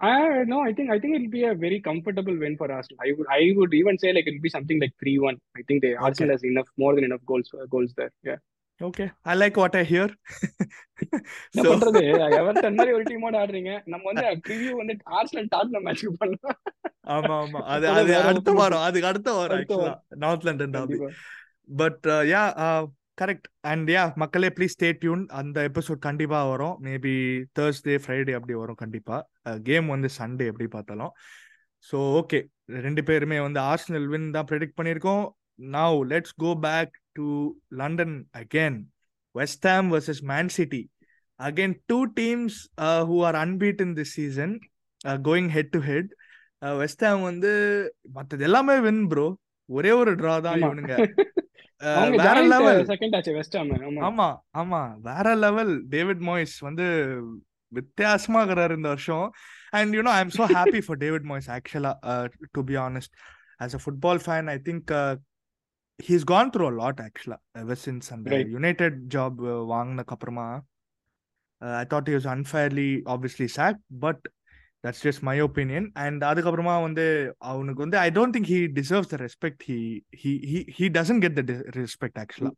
Uh, no, I think I think it'll be a very comfortable win for Arsenal. I would I would even say like it'll be something like three one. I think they okay Arsenal has enough more than enough goals goals there. Yeah. Okay I like what I hear என்ன பண்றது? Everton மாதிரி ஒரு டீமோட ஆடுறீங்க. நம்ம வந்து preview வந்து Arsenal Tottenham மேட்ச்க்கு பண்ணலாம். ஆமா ஆமா. அது அது அடுத்த வாரம் அதுக்கு அடுத்த வாரம் ஆக்சுவலா north London derby but yeah correct and yeah மக்களே ப்ளீஸ் ஸ்டே டியூன் அந்த எபிசோட் கண்டிப்பா வரும். மேபி தேர்ஸ்டே ஃப்ரைடே அப்படி வரும் கண்டிப்பா. கேம் வந்து சண்டே எப்படி பார்த்தாலும். ஸோ ஓகே ரெண்டு பேருமே வந்து ஆர்சனல் வின் தான் ப்ரெடிக்ட் பண்ணியிருக்கோம். Now let's go back to London again West Ham versus Man City again two teams who are unbeaten this season going head to head West Ham வந்து மற்றது எல்லாமே win bro ஒரே ஒரு draw தான் இவனுங்க. வேற லெவல் செகண்ட் ஆச்சு West Ham ஆமா. ஆமா ஆமா. வேற லெவல் டேவிட் மாய்ஸ் வந்து வித்தியாசமா இருக்கிறாரு இந்த வருஷம். And you know I am so happy for David Moyes ஆக்சுவலா to be honest as a football fan I think he's gone through a lot ஆக்சுவலா எவர் சின்ஸ் அந்த யுனைடெட் ஜாப் வாங்கினக்கு அப்புறமா I thought was unfairly obviously sacked but that's just my opinion and அதுக்கப்புறமா வந்து அவனுக்கு வந்து I don't think he deserves the respect he he he doesn't get the respect ஆக்சுவலா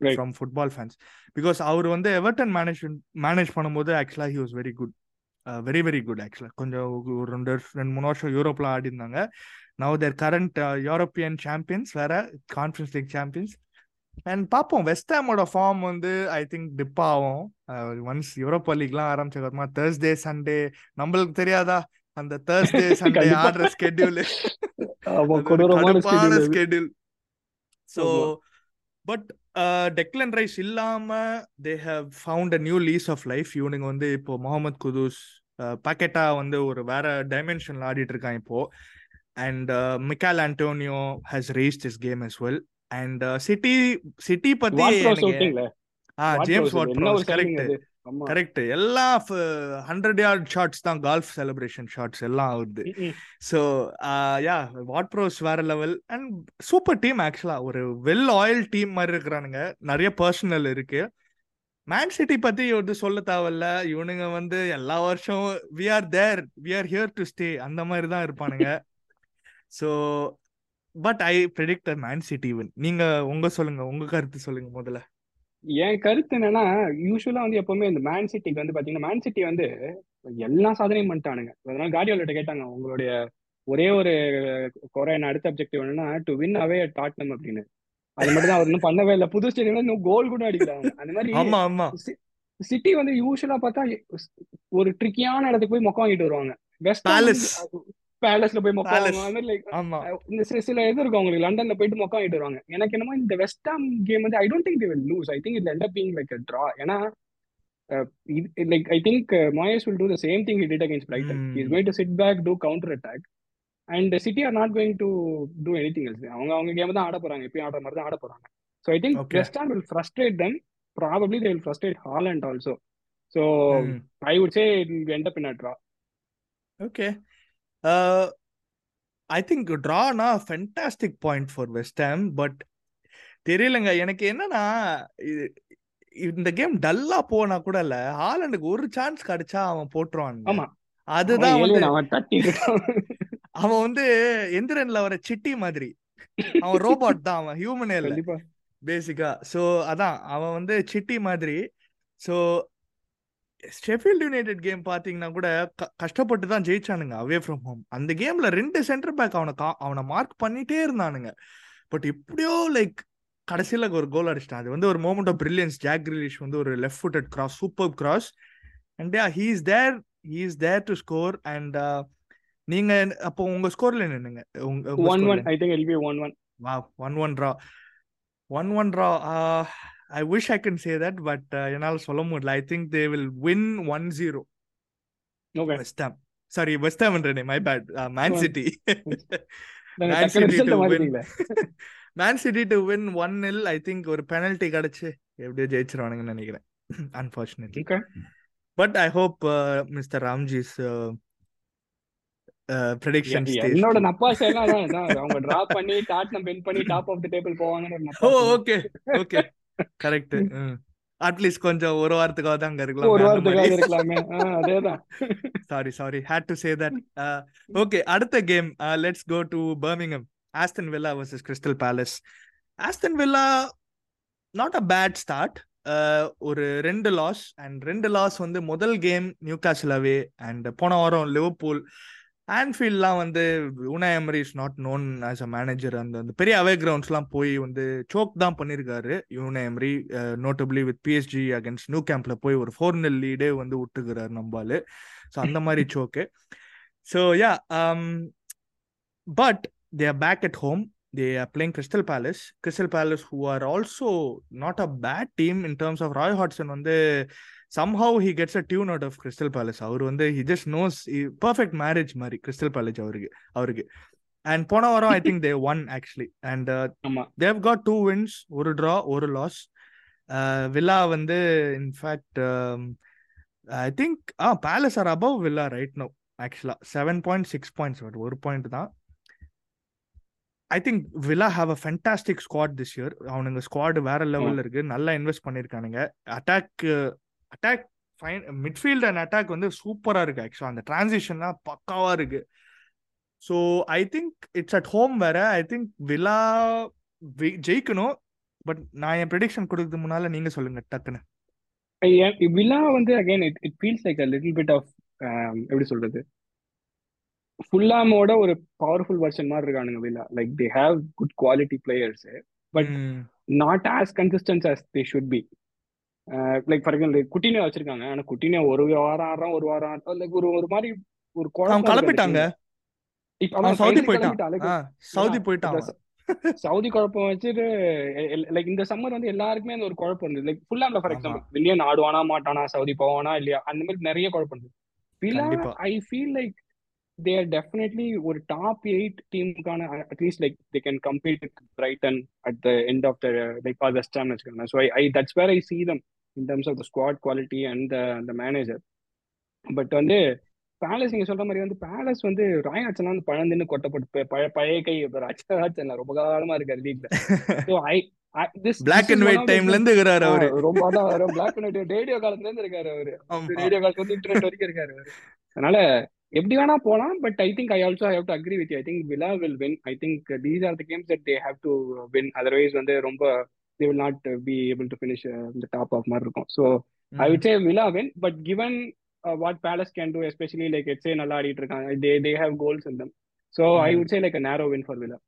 from football fans because அவர் வந்து Everton manage manage பண்ணும்போது ஆக்சுவலாக he was very good very very good ஆக்சுவலாக கொஞ்சம் ஒரு ரெண்டு ரெண்டு மூணு வருஷம் யூரோப்ல ஆடி இருந்தாங்க now their current European champions வேற கான்ஃபரன்ஸ் லீக் சாம்பியன்ஸ் அண்ட் பார்ப்போம் வெஸ்ட் ஹாமோட ஃபார்ம் வந்து ஐ திங்க் டிப் ஆகும். ஒன்ஸ் யூரோப்பா லீக்லாம் ஆரம்பிச்சதுக்கப்புறமா தேர்ஸ்டே சண்டே நம்மளுக்கு தெரியாதா? அந்த தேர்ஸ்டே சண்டே ஆடுற ஸ்கெட்யூல் கடுப்பான schedule so but Declan Rice இல்லாம they have found a new lease of life இவனுங்க வந்து இப்போ முகமது குதூஸ் பாக்கெட்டா வந்து ஒரு வேற டைமென்ஷன்ல ஆடிட்டு இருக்கான் இப்போ. And Michail Antonio has raised his game as well and city city பத்தி ஆ ஜேம்ஸ் வாட் கரெக்ட் கரெக்ட் எல்லா ஹண்ட்ரட் யார்ட் ஷாட்ஸ் தான் கால்ஃப் செலிப்ரேஷன் ஷாட்ஸ் எல்லாம் ஆகுது. ஸோ யா வாட் ப்ரோஸ் வேற level and super team actually ஒரு well oil team மாதிரி இருக்கிறானுங்க. நிறைய personal இருக்கு. மேன் சிட்டி பத்தி வந்து சொல்ல தேவையில்ல. இவனுங்க வந்து எல்லா வருஷம் we are there we are here to stay அந்த மாதிரி தான் இருப்பானுங்க. So but I predict Man City win நீங்க உங்க சொல்லுங்க உங்க கருத்து சொல்லுங்க முதல்ல. என் கருத்து என்னன்னா யூஸ்வலா வந்து எப்பவுமே இந்த மேன் சிட்டிக்கு வந்து பாத்தீங்கன்னா மேன் சிட்டி வந்து எல்லா சாதனையும் பண்ணிட்டானுங்க. அதனால கார்டியோலிட்ட கேட்டாங்க உங்களுடைய ஒரே ஒரு குறை என்ன அடுத்த அப்ஜெக்டிவ் என்னன்னா டு வின் அவே டாட்னம் அப்படின்னு. அது மட்டும் தான் அவர் இன்னும் பண்ணவே இல்லை. புது ஸ்டேடியம்ல இன்னும் கோல் கூட அடிக்கிறாங்க அந்த மாதிரி ஆமா ஆமா. சிட்டி வந்து யூஸ்வலா பார்த்தா ஒரு ட்ரிக்கியான இடத்துக்கு போய் மொக்க வாங்கிட்டு வருவாங்க. வெஸ்ட் பேலஸ்ல போய் மொக்க பேலஸ் வாங்குவாங்க. அந்த மாதிரி like ஆமா. இந்த சில இது இருக்கும் அவங்களுக்கு. லண்டன்ல போயிட்டு மொக்க வாங்கிட்டு வருவாங்க. எனக்கு என்னமோ இந்த வெஸ்ட் ஹாம் கேம் வந்து I don't think they will lose I think it end up being like draw ஏன்னா like I think Moyes will do the same thing he did against Brighton he is going to sit back to counter attack and City are not going to do anything else அவங்க அவங்க game தான் ஆட போறாங்க. எப்பயும் ஆடுற மாதிரி தான் ஆட போறாங்க. So I think West Ham will frustrate them probably they will frustrate Haaland also so hmm I would say it will end up in a draw okay I think ட்ரானா fantastic point for West Ham but தெரியலங்க. எனக்கு என்னன்னா இந்த game டல்லா போனா கூட இல்ல. ஹாலண்டுக்கு ஒரு chance கிடைச்சா அவன் அவன் அதுதான் வந்து அவன் வந்து எந்திரன்ல வர சிட்டி மாதிரி. அவன் ரோபோட் தான் அவன் ஹியூமனே இல்ல. பேசிக்கா ஸோ அதான். அவன் வந்து சிட்டி மாதிரி. ஸோ ஷெஃபீல்ட் யுனைடெட் கேம் பாத்தீங்கன்னா கூட கஷ்டப்பட்டு தான் ஜெயிச்சானுங்க அவே ஃப்ரம் ஹோம் அந்த கேம்ல ரெண்டு சென்டர் பேக் அவனை அவனை மார்க் பண்ணிட்டே இருந்தானுங்க. பட் எப்படியோ லைக் கடைசியில ஒரு கோல் அடிச்சிட்டான். அது வந்து ஒரு moment of brilliance Jack Grealish வந்து ஒரு left footed cross super cross and he is there he is there to score and நீங்க அப்போ உங்க ஸ்கோர்ல உங்க one one I think will be one one was one one draw one one draw I wish I can say that but என்னால் சொல்ல முடியல. I think they will win one zero okay West Ham sorry West Ham என்றே my bad Man City Man City to win Man City to win one nil I think ஒரு penalty கிடைச்சு எப்படியோ ஜெயிச்சிருவானுங்கன்னு நினைக்கிறேன். Unfortunately but I hope mister Ramji's prediction என்னோட. அவங்க பண்ணி Tottenham பண்ணி டாப் ஆஃப் தி டேபிள் போவாங்கன்னு okay okay correct at least கொஞ்சம் ஒரு வாரத்துக்காவது அங்க இருக்கலாம் ஒரு மாதிரி. இருக்கலாமே. அதேதான். Sorry sorry hate to say that okay அடுத்த game let's go to Birmingham Aston Villa versus Crystal Palace Aston Villa not a bad start ஒரு ரெண்டு லாஸ் அண்ட் ரெண்டு லாஸ் வந்து முதல் கேம் நியூ காசில் அண்ட் போன வாரம் லிவர்பூல் ஆன்ஃபீல்ட்லாம் வந்து Unai Emery is not known as a manager அந்த அந்த பெரிய அவே கிரவுண்ட்ஸ்லாம் போய் வந்து சோக் தான் பண்ணியிருக்காரு Unai Emery notably with PSG against new கேம்ப்ல போய் ஒரு ஃபோர் நெல் லீடே வந்து விட்டுக்கிறாரு நம்பாலு ஸோ அந்த மாதிரி choke so yeah but they are back at home they are playing Crystal Palace. Crystal Palace, who are also not a bad team in terms of Roy Hodgson, வந்து somehow he gets a tune out of Crystal Palace. அவர் வந்து he just knows perfect marriage மாதிரி Crystal Palace அவருக்கு அவருக்கு. And போன வாரம் I think they won actually and they've got two wins ஒரு draw ஒரு லாஸ் வில்லா வந்து in fact I think uh Palace are above Villa right no ஆக்சுவலா seven point six points ஒரு point தான். I think Villa have a fantastic squad this year அவனுங்க squad வேற லெவல்ல இருக்கு. நல்லா invest பண்ணிருக்கானுங்க. Attack attack fine midfield and attack வந்து சூப்பரா இருக்கு ஆக்சுவலா அந்த டிரான்சிஷன்லாம் பக்காவா இருக்கு. So I think it's at home வேற. ஐ திங்க் வில்லா ஜெயிக்கணும். பட் நான் என் ப்ரெடிக்ஷன் கொடுக்கறதுக்கு முன்னால நீங்க சொல்லுங்க டக்குன்னு. வில்லா வந்து again it it feels like a little bit of எப்படி சொல்றது? ஃபுல்லாமோட ஒரு பவர்ஃபுல் வெர்ஷன் மாதிரி இருக்கானுங்க Villa. Like they have good quality players but not as consistence as they should be like for example Coutinho வச்சிருக்காங்க. ஆனா குட்டினே ஒரு வாரம் ஆடுறான் ஒரு வாரம் ஆடுறான். லைக் ஒரு ஒரு மாதிரி ஒரு அவன் கிளம்பிட்டாங்க சவுதி போயிட்டான். சவுதி போயிட்டான் சவுதி குழப்பம் வச்சுட்டு லைக் இந்த சம்மர் வந்து எல்லாருக்குமே அந்த ஒரு குழப்பம் இருந்தது. லைக் ஃபுல்லாம்ல ஃபார் எக்ஸாம்பிள் வில்லியன் ஆடுவானா மாட்டானா சவுதி போவானா இல்லையா? அந்த மாதிரி நிறைய குழப்பம் இருந்தது. I feel like they are definitely ஒரு top eight டீமுக்கான at least like they can compete Brighton at the end of the like or West Ham வச்சுக்கோங்க so I that's where I see them in terms of the squad quality and the manager but வந்து Palace நீங்க சொல்ற மாதிரி வந்து palace வந்து ராயாச்சன் வந்து பழந்துன்னு கொட்டப்பட்டு பழைய பழைய கை ராஜன் ரொம்ப காலமா இருக்காரு லீக்ல so I black and white டைம்ல இருந்து இருக்காரு அவரு. ரொம்ப அதான் பிளாக் அண்ட் ஒயிட் ரேடியோ காலத்துல இருந்து இருக்காரு அவரு. ரேடியோ காலத்துல இருந்து இன்டர்நெட் வரைக்கும் இருக்காரு அவரு. அதனால எப்படி வேணா போலாம் but I think I also have to agree with I think Villa will win I think these are the games that they have to win otherwise வந்து ரொம்ப they will not uh, be able to finish uh, the top of மாதிரி இருக்கும் so I would say Villa win but given uh, what Palace can do especially like let's say நல்லா ஆடிட்டு இருக்காங்க they they have goals in them so I Mm. would say like a narrow win for Villa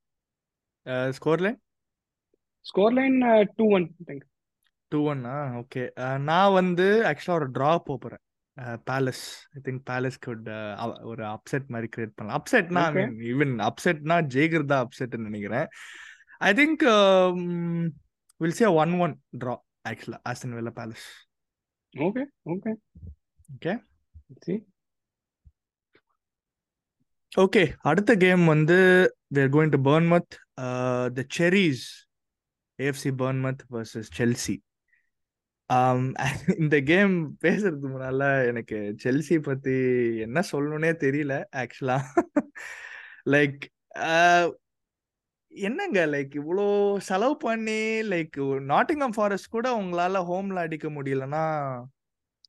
scoreline scoreline uh, 2-1 I think two ஒன்னா okay நான் வந்து ஆக்சுவலாக ஒரு draw போகிறேன் Palace I think Palace could ஒரு அப்செட் மாதிரி create பண்ணலாம். அப்செட்னா ஐ. மீன் ஈவன் அப்செட்னா ஜெயிக்கிறது தான் அப்செட்னு நினைக்கிறேன். I think will see one one draw ஆக்சுவலாக Aston Villa Palace okay okay. Okay. Let's see. Okay அடுத்த கேம் வந்து they're going to Bournemouth the Cherries AFC Bournemouth versus Chelsea இந்த கேம் பேசுறதுக்கு முன்னால எனக்கு செல்சி பத்தி என்ன சொல்லணும்னே தெரியல ஆக்சுவலா லைக் என்னங்க? லைக் இவ்வளோ செலவு பண்ணி லைக் நாட்டிங்கம் ஃபாரஸ்ட் கூட உங்களால ஹோம்ல அடிக்க முடியலன்னா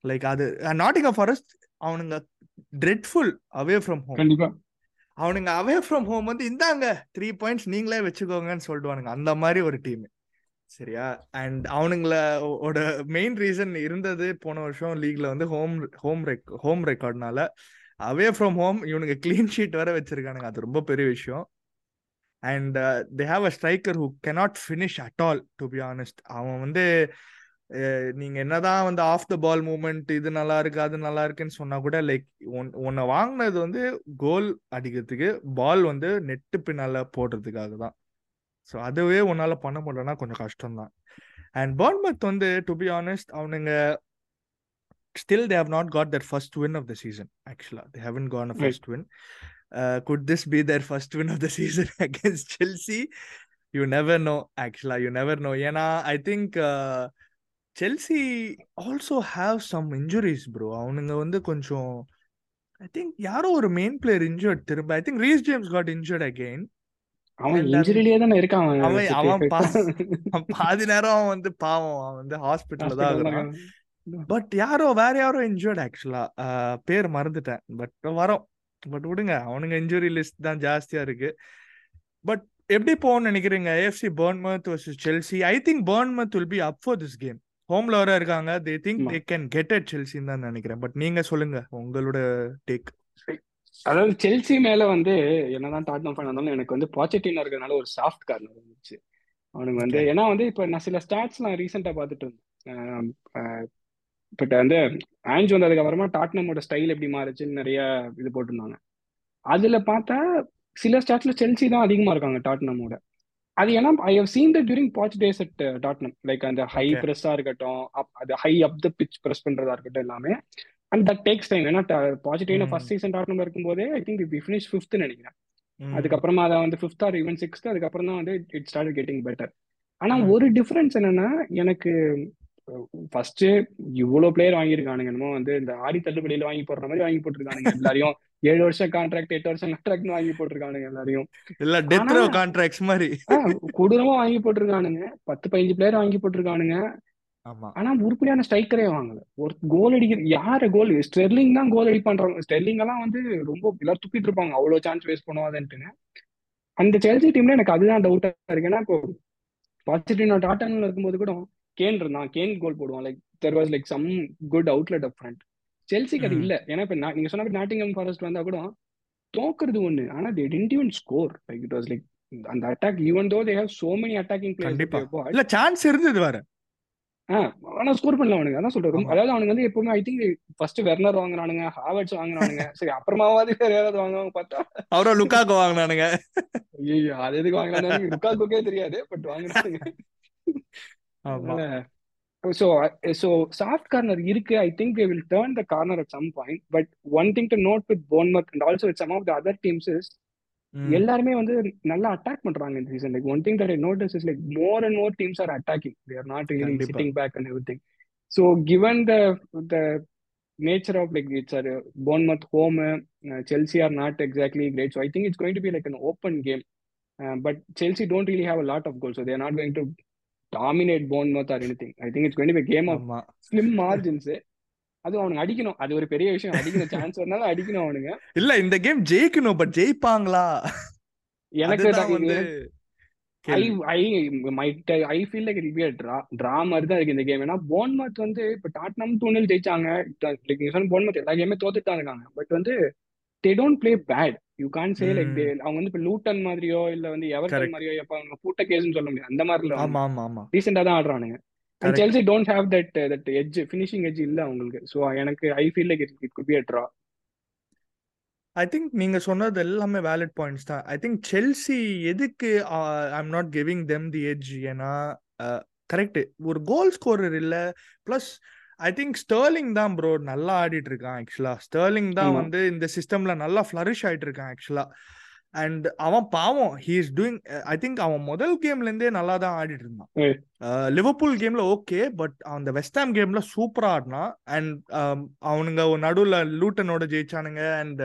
லைக் அது நாட்டிங்கம் ஃபாரஸ்ட் அவனுங்க ட்ரெட்ஃபுல் அவே ஃப்ரம் ஹோம் கண்டிப்பா. அவனுங்க அவே ஃப்ரம் ஹோம் வந்து இந்தாங்க த்ரீ பாயிண்ட்ஸ் நீங்களே வச்சுக்கோங்கன்னு சொல்லிடுவானுங்க அந்த மாதிரி ஒரு டீம் சரியா? அண்ட் அவனுங்களோட மெயின் ரீசன் இருந்தது போன வருஷம் லீக்ல வந்து ஹோம் ஹோம் ரெக் ஹோம் ரெக்கார்ட்னால அவே ஃப்ரம் ஹோம் இவனுங்க கிளீன் ஷீட் வர வச்சிருக்கானுங்க. அது ரொம்ப பெரிய விஷயம். And they have a striker who cannot finish at all to be honest அவன் வந்து நீங்க என்னதான் வந்து ஆஃப் த பால் மூமெண்ட் இது நல்லா இருக்கு அது நல்லா இருக்குன்னு சொன்னா கூட லைக் உன்னை வாங்கினது வந்து கோல் அடிக்கிறதுக்கு பால் வந்து நெட்டு பின்னால போடுறதுக்காக தான். ஸோ அதுவே உன்னால பண்ண முடியலன்னா கொஞ்சம் கஷ்டம் தான் அண்ட் பர்ன்மத் வந்து டு பி ஆனஸ்ட் அவனுங்க still they have not got their first win of the season ஆக்சுவலா they haven't gone a. First win could this be their first win of the season against Chelsea you never know ஆக்சுவலா you never know ஏன்னா I think Chelsea also have some injuries bro அவனுங்க வந்து கொஞ்சம் I think யாரோ ஒரு main player injured திரும்ப I think Reece James got injured again அவன் And, இன்ஜுரியிலேயே தானே இருக்கான் அவன் அவன் பாதி நேரம் அவன் வந்து பாவம் அவன் வந்து ஹாஸ்பிட்டல்ல தான் இருக்கான். பட் யாரோ வேற யாரோ இன்ஜுர்ட் ஆக்சுவலா பேர் மறந்துட்டேன். பட் வரும். பட் விடுங்க அவனுங்க இன்ஜுரி லிஸ்ட் தான் ஜாஸ்தியா இருக்கு. பட் எப்படி போகணும்னு நினைக்கிறீங்க? AFC Bournemouth versus Chelsea I think Bournemouth will be up for this game ஹோம்ல வர இருக்காங்க. They think. They can get at செல்சின்னு தான் நினைக்கிறேன். பட் நீங்க சொல்லுங்க உங்களோட டேக் அதாவது செல்சி மேல வந்து என்னதான் டாட்னம் ஃபேன் இருந்தாலும் எனக்கு வந்து பாச்சட்டினோ இருக்கிறதுனால ஒரு சாஃப்ட் கார்னர் இருந்துச்சு அவனுக்கு வந்து. ஏன்னா வந்து இப்ப நான் சில ஸ்டாட்ஸ் நான் ரீசெண்டா பார்த்துட்டு இருந்தேன். வந்து ஆஞ்ச் வந்ததுக்கு அப்புறமா டாட்னமோட ஸ்டைல் எப்படி மாறுச்சுன்னு நிறைய இது போட்டிருந்தாங்க. அதுல பார்த்தா சில ஸ்டாட்ஸ்ல செல்சி தான் அதிகமா இருக்காங்க டாட்னமோட அது ஏன்னா I have seen that during Poch days at Tottenham like அந்த ஹை. ப்ரெஸ்ஸா இருக்கட்டும் அது high up the pitch press பண்றதா இருக்கட்டும் எல்லாமே அண்ட் தட் டேக்ஸ் டைம் ஏன்னா பாசிட்டிவ்னா ம். ஃபர்ஸ்ட் சீசன் டாட்னம் இருக்கும்போதே I think we finish fifth நினைக்கிறேன். ம். அதுக்கப்புறமா அதை வந்து ஃபிஃப்த் ஆர் ஈவன் சிக்ஸ்த் அதுக்கப்புறம் தான் வந்து இட் ஸ்டார்ட் கெட்டிங் பெட்டர் ஆனா ம். ஒரு டிஃபரன்ஸ் என்னன்னா எனக்கு ஃபர்ஸ்ட் இவ்வளவு பிளேயர் வாங்கியிருக்கானுங்க. என்னமோ வந்து இந்த ஆடி தள்ளுபடியில வாங்கி போடுற மாதிரி வாங்கி போட்டிருக்கானுங்க எல்லாரையும். ஏழு வருஷம் கான்ட்ராக்ட் எட்டு வருஷம் கான்ட்ராக்ட் வாங்கி போட்டிருக்கானுங்க எல்லாரையும். இல்ல டெத் கான்ட்ராக்ட்ஸ் மாதிரி. கொடூரமா வாங்கி போட்டிருக்கானுங்க. பத்து பதினஞ்சு பிளேயர் வாங்கி போட்டிருக்கானுங்க. ஆனா உருப்படியான ஸ்ட்ரைக்கரே வாங்கல. ஒரு கோல் அடிக்கிற யாரு கோல் ஸ்டெர்லிங் தான் கோல் அடிப்பான்றாங்க ஸ்டெர்லிங் எல்லாம் வந்து ரொம்ப எல்லாரும் துப்பிட்டு இருப்பாங்க. அவ்வளவு சான்ஸ் வேஸ்ட் பண்ணுவாதுன்ட்டுன்னு அந்த செல்சி டீம்ல எனக்கு அதுதான் டவுட்டா இருக்கு. ஏன்னா இப்போ பாசிட்டிவ் டாட்டன்ல இருக்கும்போது கூட கேன் இருந்தான். கேன் கோல் போடுவான். Like there was like some good outlet up front செல்சிக்கு அது. இல்ல. ஏன்னா இப்ப நான் நீங்க சொன்ன நாட்டிங்கம் ஃபாரஸ்ட் வந்தா கூட தோக்குறது ஒண்ணு. ஆனா they didn't even score like it was like அந்த attack even though they have so many attacking players இல்ல சான்ஸ் இருந்தது வேற. ஆனா ஸ்கோர் பண்ணல அவனுங்க. அதான் சொல்றேன். அதாவது அவனுங்க வந்து எப்பவுமே ஐ திங்க் ஃபர்ஸ்ட் வெர்னர் வாங்குறானுங்க ஹாவர்ட்ஸ் வாங்குறானுங்க சரி அப்புறமாவது வேற யாராவது வாங்குவாங்க பார்த்தா. அவரோ லுக்காக்கு வாங்கினானுங்க. ஐயோ அது எதுக்கு வாங்கினாங்க லுக்காக்குக்கே தெரியாது பட் அதனால ஸோ ஸோ சாஃப்ட் கார்னர் இருக்கு. I think will turn the corner at some point but one thing to note with Bournemouth and also with some of the other teams is. எல்லாருமே வந்து நல்லா அட்டாக் பண்றாங்க இந்த season like one thing that I notice is like more and more teams are attacking they are not really sitting back and everything so given the the nature of like it's a Bournemouth home, uh, Chelsea are not exactly great. So I think it's going to be like an open game. Uh, but Chelsea don't really have a lot of goals, so they're not going to dominate Bournemouth or anything. I think it's going to be a game of ஆமா slim அது அவனுங்க அடிக்கணும். அது ஒரு பெரிய விஷயம். அடிக்கிற chance வந்தாலும் அடிக்கணும் அவனுங்க. இல்ல இந்த கேம் ஜெயிக்கணும் பட் ஜெயிப்பாங்களா? எனக்கு I I might I feel like it be draw draw மாதிரி தான் இருக்கு இந்த கேம் ஏன்னா போன்மத் வந்து இப்போ டாட்னம் டூனில் ஜெயிச்சாங்க. லைக் நீங்க சொன்ன போன்மத் எல்லா கேமே தோத்துட்டு தான் இருக்காங்க. பட் வந்து they don't play bad you can't say like they hmm. அவங்க வந்து இப்போ லூட்டன் மாதிரியோ இல்ல வந்து எவர்டன் மாதிரியோ எப்போ அவங்க பூட்ட கேஸ்னு சொல்ல முடியாது. அந்த மாதிரி ஆமா ஆமா ஆமா. ரீசெண்டாக தான் ஆடுறானுங்க. Chelsea don't have that that edge finishing edge இல்லை அவங்களுக்கு. ஸோ எனக்கு I feel like it could be a draw I think நீங்க சொன்னது எல்லாமே வேலிட் பாயிண்ட்ஸ் தான். ஐ திங்க் செல்சி எதுக்கு I am not giving them the edge ஏன்னா correct ஒரு கோல் ஸ்கோரர் இல்ல ப்ளஸ் ஐ திங்க் ஸ்டர்லிங் தான் ப்ரோ நல்லா ஆடிட்டு இருக்கான் ஆக்சுவலா ஸ்டர்லிங் தான் வந்து இந்த சிஸ்டம்ல நல்லா ஃப்ளரிஷ் ஆயிட்டு இருக்கான் ஆக்சுவலா அண்ட் அவன் பாவம் he is doing I think அவன் முதல் கேம்ல இருந்தே நல்லா தான் ஆடிட்டு இருந்தான் லிவர்பூல் கேம்ல ஓகே பட் அந்த வெஸ்டாம் கேம்ல சூப்பரா ஆடினான். அண்ட் அவனுங்க நடுவுல லூட்டனோட ஜெயிச்சானுங்க. அண்ட்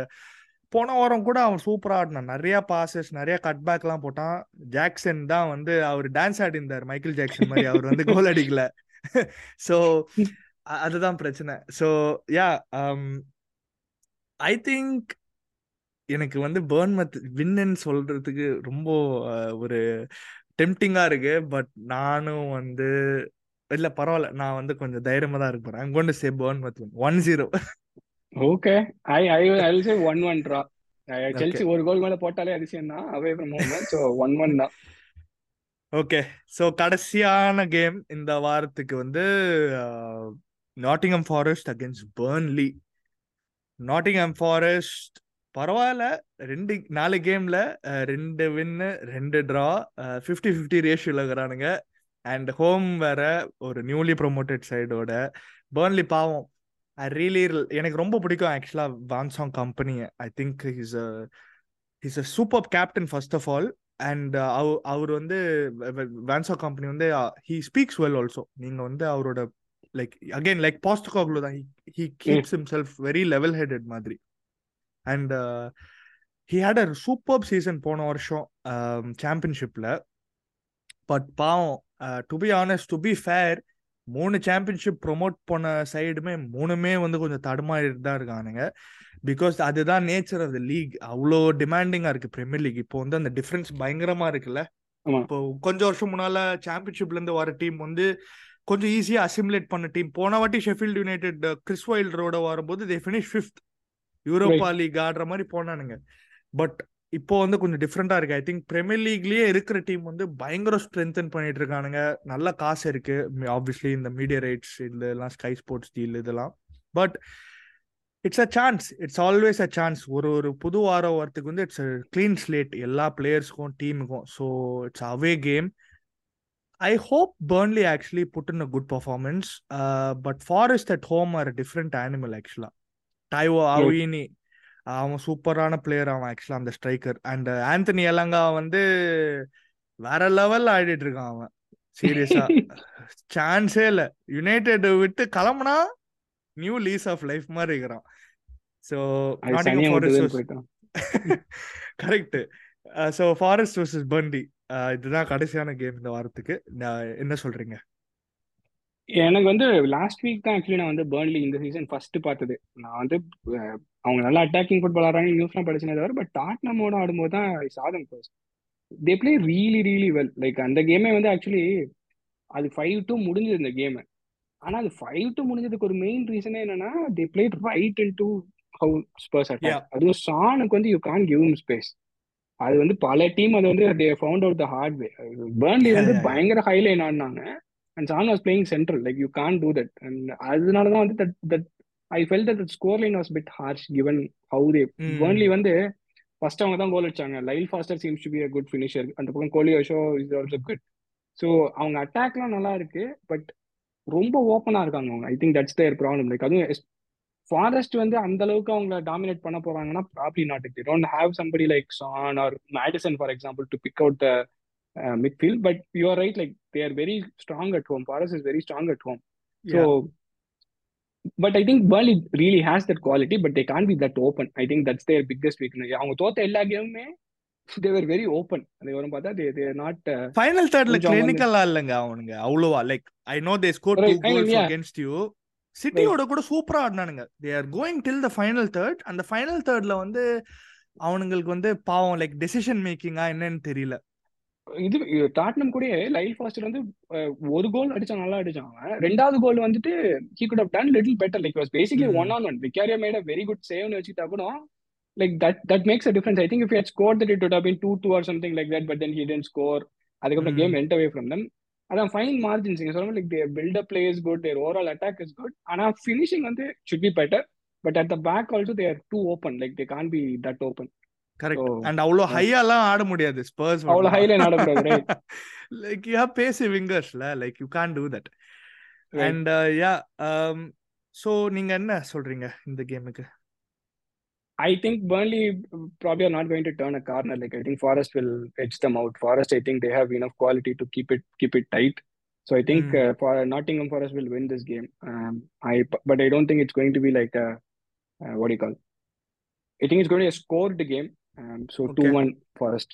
போன வாரம் கூட அவன் சூப்பரா ஆடினான். நிறைய பாசஸ் நிறைய கட் பேக் எல்லாம் போட்டான். ஜாக்சன் தான் வந்து அவர் டான்ஸ் ஆடி இருந்தார் மைக்கேல் ஜாக்சன் மாதிரி அவர் வந்து கோல் அடிக்கல. ஸோ அதுதான் பிரச்சனை. ஸோ யா ஐ திங்க் எனக்கு வந்து பேர்ன்மத் வின்னு சொல்றதுக்கு ரொம்ப ஒரு டெம்டிங்கா இருக்கு. பட் நானும் வந்து இல்ல பரவாயில்ல நான் வந்து கொஞ்சம் தைரியமா தான் இருக்க போறேன். கொண்டு say Bournemouth one zero okay I I I say one one draw Chelsea ஒரு கோல் மேல போட்டாலே அதிசயம் தான். Away from home so one one தான். ஓகே ஸோ கடைசியான கேம் இந்த வாரத்துக்கு வந்து Nottingham Forest against Burnley Nottingham Forest பரவாயில்ல. ரெண்டு நாலு கேம்ல ரெண்டு வின்னு ரெண்டு ட்ரா ஃபிஃப்டி ஃபிஃப்டி ரேஷியோல இருக்கிறானுங்க. அண்ட் ஹோம் வேற ஒரு நியூலி ப்ரொமோட்டட் சைடோட பேர்ன்லி பாவம். ஐ ரியலி எனக்கு ரொம்ப பிடிக்கும் ஆக்சுவலா வான்சாங் கம்பெனியை I think is is a super captain first of all and அவர் வந்து வேன்சா கம்பெனி வந்து ஹீ ஸ்பீக்ஸ் வெல் ஆல்சோ நீங்க வந்து அவரோட லைக் அகைன் லைக் பாஸ்டகாக்லோ தான். He keeps himself very level headed மாதிரி. And he had a super season போன வருஷம் சாம்பியன்ஷிப்ல பட் பாவம் to be honest to be fair மூணு சாம்பியன்ஷிப் ப்ரொமோட் பண்ண சைடுமே மூணுமே வந்து கொஞ்சம் தடுமாறிட்டு தான் இருக்கானுங்க. பிகாஸ் அதுதான் நேச்சர் ஆஃப் த லீக் அவ்வளோ டிமாண்டிங்கா இருக்கு பிரீமியர் லீக் இப்போ வந்து அந்த டிஃபரன்ஸ் பயங்கரமா இருக்குல்ல? இப்போ கொஞ்சம் வருஷம் முன்னால சாம்பியன்ஷிப்ல இருந்து வர டீம் வந்து கொஞ்சம் ஈஸியா அசிமுலேட் பண்ண டீம் போன வாட்டி ஷெஃபீல்ட் யுனைடெட் கிறிஸ் வைல்டரோட வரும்போது they finish fifth Europa League ஆடுற மாதிரி போனானுங்க. பட் இப்போ வந்து கொஞ்சம் டிஃப்ரெண்டா இருக்கு. ஐ திங்க் பிரீமியர் லீக்லயே இருக்கிற டீம் வந்து பயங்கர ஸ்ட்ரென்தன் பண்ணிட்டு இருக்கானுங்க. நல்ல காசு இருக்கு. ஆப்வியஸ்லி இந்த மீடியா ரைட்ஸ் இதெல்லாம் ஸ்கை ஸ்போர்ட்ஸ் டீல் இதெல்லாம். But it's a chance it's always a chance ஒரு ஒரு புது வாரம் வரத்துக்கு வந்து இட்ஸ் கிளீன் ஸ்லேட் எல்லா பிளேயர்ஸ்க்கும் டீமுக்கும் so it's away game I hope Burnley actually put in a good performance but Forest at home are different animal actually Taiwo Awoniyi அவன் சூப்பரான பிளேயர் அவன் ஆக்சுவலா அந்த ஸ்ட்ரைக்கர் அண்ட் ஆந்தனி எலங்கா வந்து வேற லெவல்ல ஆடிட்டு இருக்கான் அவன். சீரியஸா சான்ஸே இல்ல. யுனைடெட் விட்டு கிளம்புனா நியூ லீஸ் ஆஃப் லைஃப் மாதிரி இருக்கிறான். So correct so Forest versus பண்டி இதுதான் கடைசியான கேம் இந்த வாரத்துக்கு. என்ன சொல்றீங்க? எனக்கு வந்து லாஸ்ட் வீக் தான் ஆக்சுவலி நான் வந்து பேர்ன்லி இந்த சீசன் ஃபர்ஸ்ட் பார்த்தது. நான் வந்து அவங்க நல்லா அட்டாக்கிங் ஃபுட்பால் ஆடுறாங்க நியூஸ்லாம் படிச்சுனே தவிர பட் டாட்னமோட ஆடும்போது தான் சாதம் first they play really really well like அந்த கேமே வந்து ஆக்சுவலி அது ஃபைவ் டூ முடிஞ்சது இந்த கேமு ஆனா அது ஃபைவ் டூ முடிஞ்சதுக்கு ஒரு மெயின் ரீசனே என்னன்னா they play right in to how Spurs attack அதுவும் சானுக்கு வந்து யூ கான் கிவ் ஸ்பேஸ் அது வந்து பல டீம் அது வந்து they found out the hard way Burnley வந்து பயங்கர ஹைலைன் ஆடினாங்க. And Son was playing central like you can't do that and அதனால தான் வந்து that that I felt that scoreline was bit harsh given how they Burnley வந்து first அவங்க தான் goal அடிச்சாங்க. Lyle Foster seems to be a good finisher அந்த பக்கம் கோலி ஷோ இஸ் ஆல்சோ குட் ஸோ அவங்க அட்டாக்லாம் நல்லா இருக்கு பட் ரொம்ப ஓப்பனா இருக்காங்க அவங்க. I think that's their problem like அதுவும் ஃபாரஸ்ட் வந்து அந்த அளவுக்கு அவங்க டாமினேட் பண்ண போறாங்கன்னா probably not it don't have somebody like Son or Maddison for example to pick out the midfield but you are right like they are very strong at home Forest is very strong at home so but I think Burnley really has that quality but they can't be that open I think that's their biggest weakness அவங்க தோத்த எல்லா கேமுமே தே were very open அது வரும் பார்த்தா தே they not final தேர்ட்ல கிளினிக்கலா இல்லங்க அவனுங்க அவ்வளவா. Like I know they score two goals against you சிட்டியோட கூட சூப்பரா ஆடினானுங்க. They are going till the final third அந்த ஃபைனல் தேர்ட்ல வந்து அவனுங்களுக்கு வந்து பாவம் லைக் டெசிஷன் மேக்கிங்கா என்னன்னு தெரியல. இது டாட்னம் கூட லைல் ஃபாஸ்டர் வந்து ஒரு கோல் அடிச்சான் நல்லா அடிச்சான். அவன் ரெண்டாவது கோல் வந்துட்டு he could have done little better like was basically. One on one Vicario made a very good சேவ்னு வச்சுட்டா கூட like that that makes a difference I think if had score that it would have been two two or something like that but then he didn't score அதுக்கப்புறம். Game end away from them அதான் fine margins நீங்க சொல்ற like their build up play is good their overall attack is good ஆனா finishing வந்து should be better but at the back also they're too open like they can't be that open correct so and அவ்வளோ ஹையாலாம் ஆட முடியாது spruce அவ்வளோ Highline ஆடக்கூடாது right like you have pacy விங்கர்ஸ்ல like you can't do that right and yeah so நீங்க என்ன சொல்றீங்க இந்த கேமுக்கு I think Burnley probably are not going to turn a corner. Like I think Forest will edge them out. Forest, I think they have enough quality to keep it keep it tight. So I think ம் uh, for Nottingham Forest will win this game. Um, I but I don't think it's going to be like a, uh, what do you call? I think it's going to be a scored game. Um, so two okay one Forest.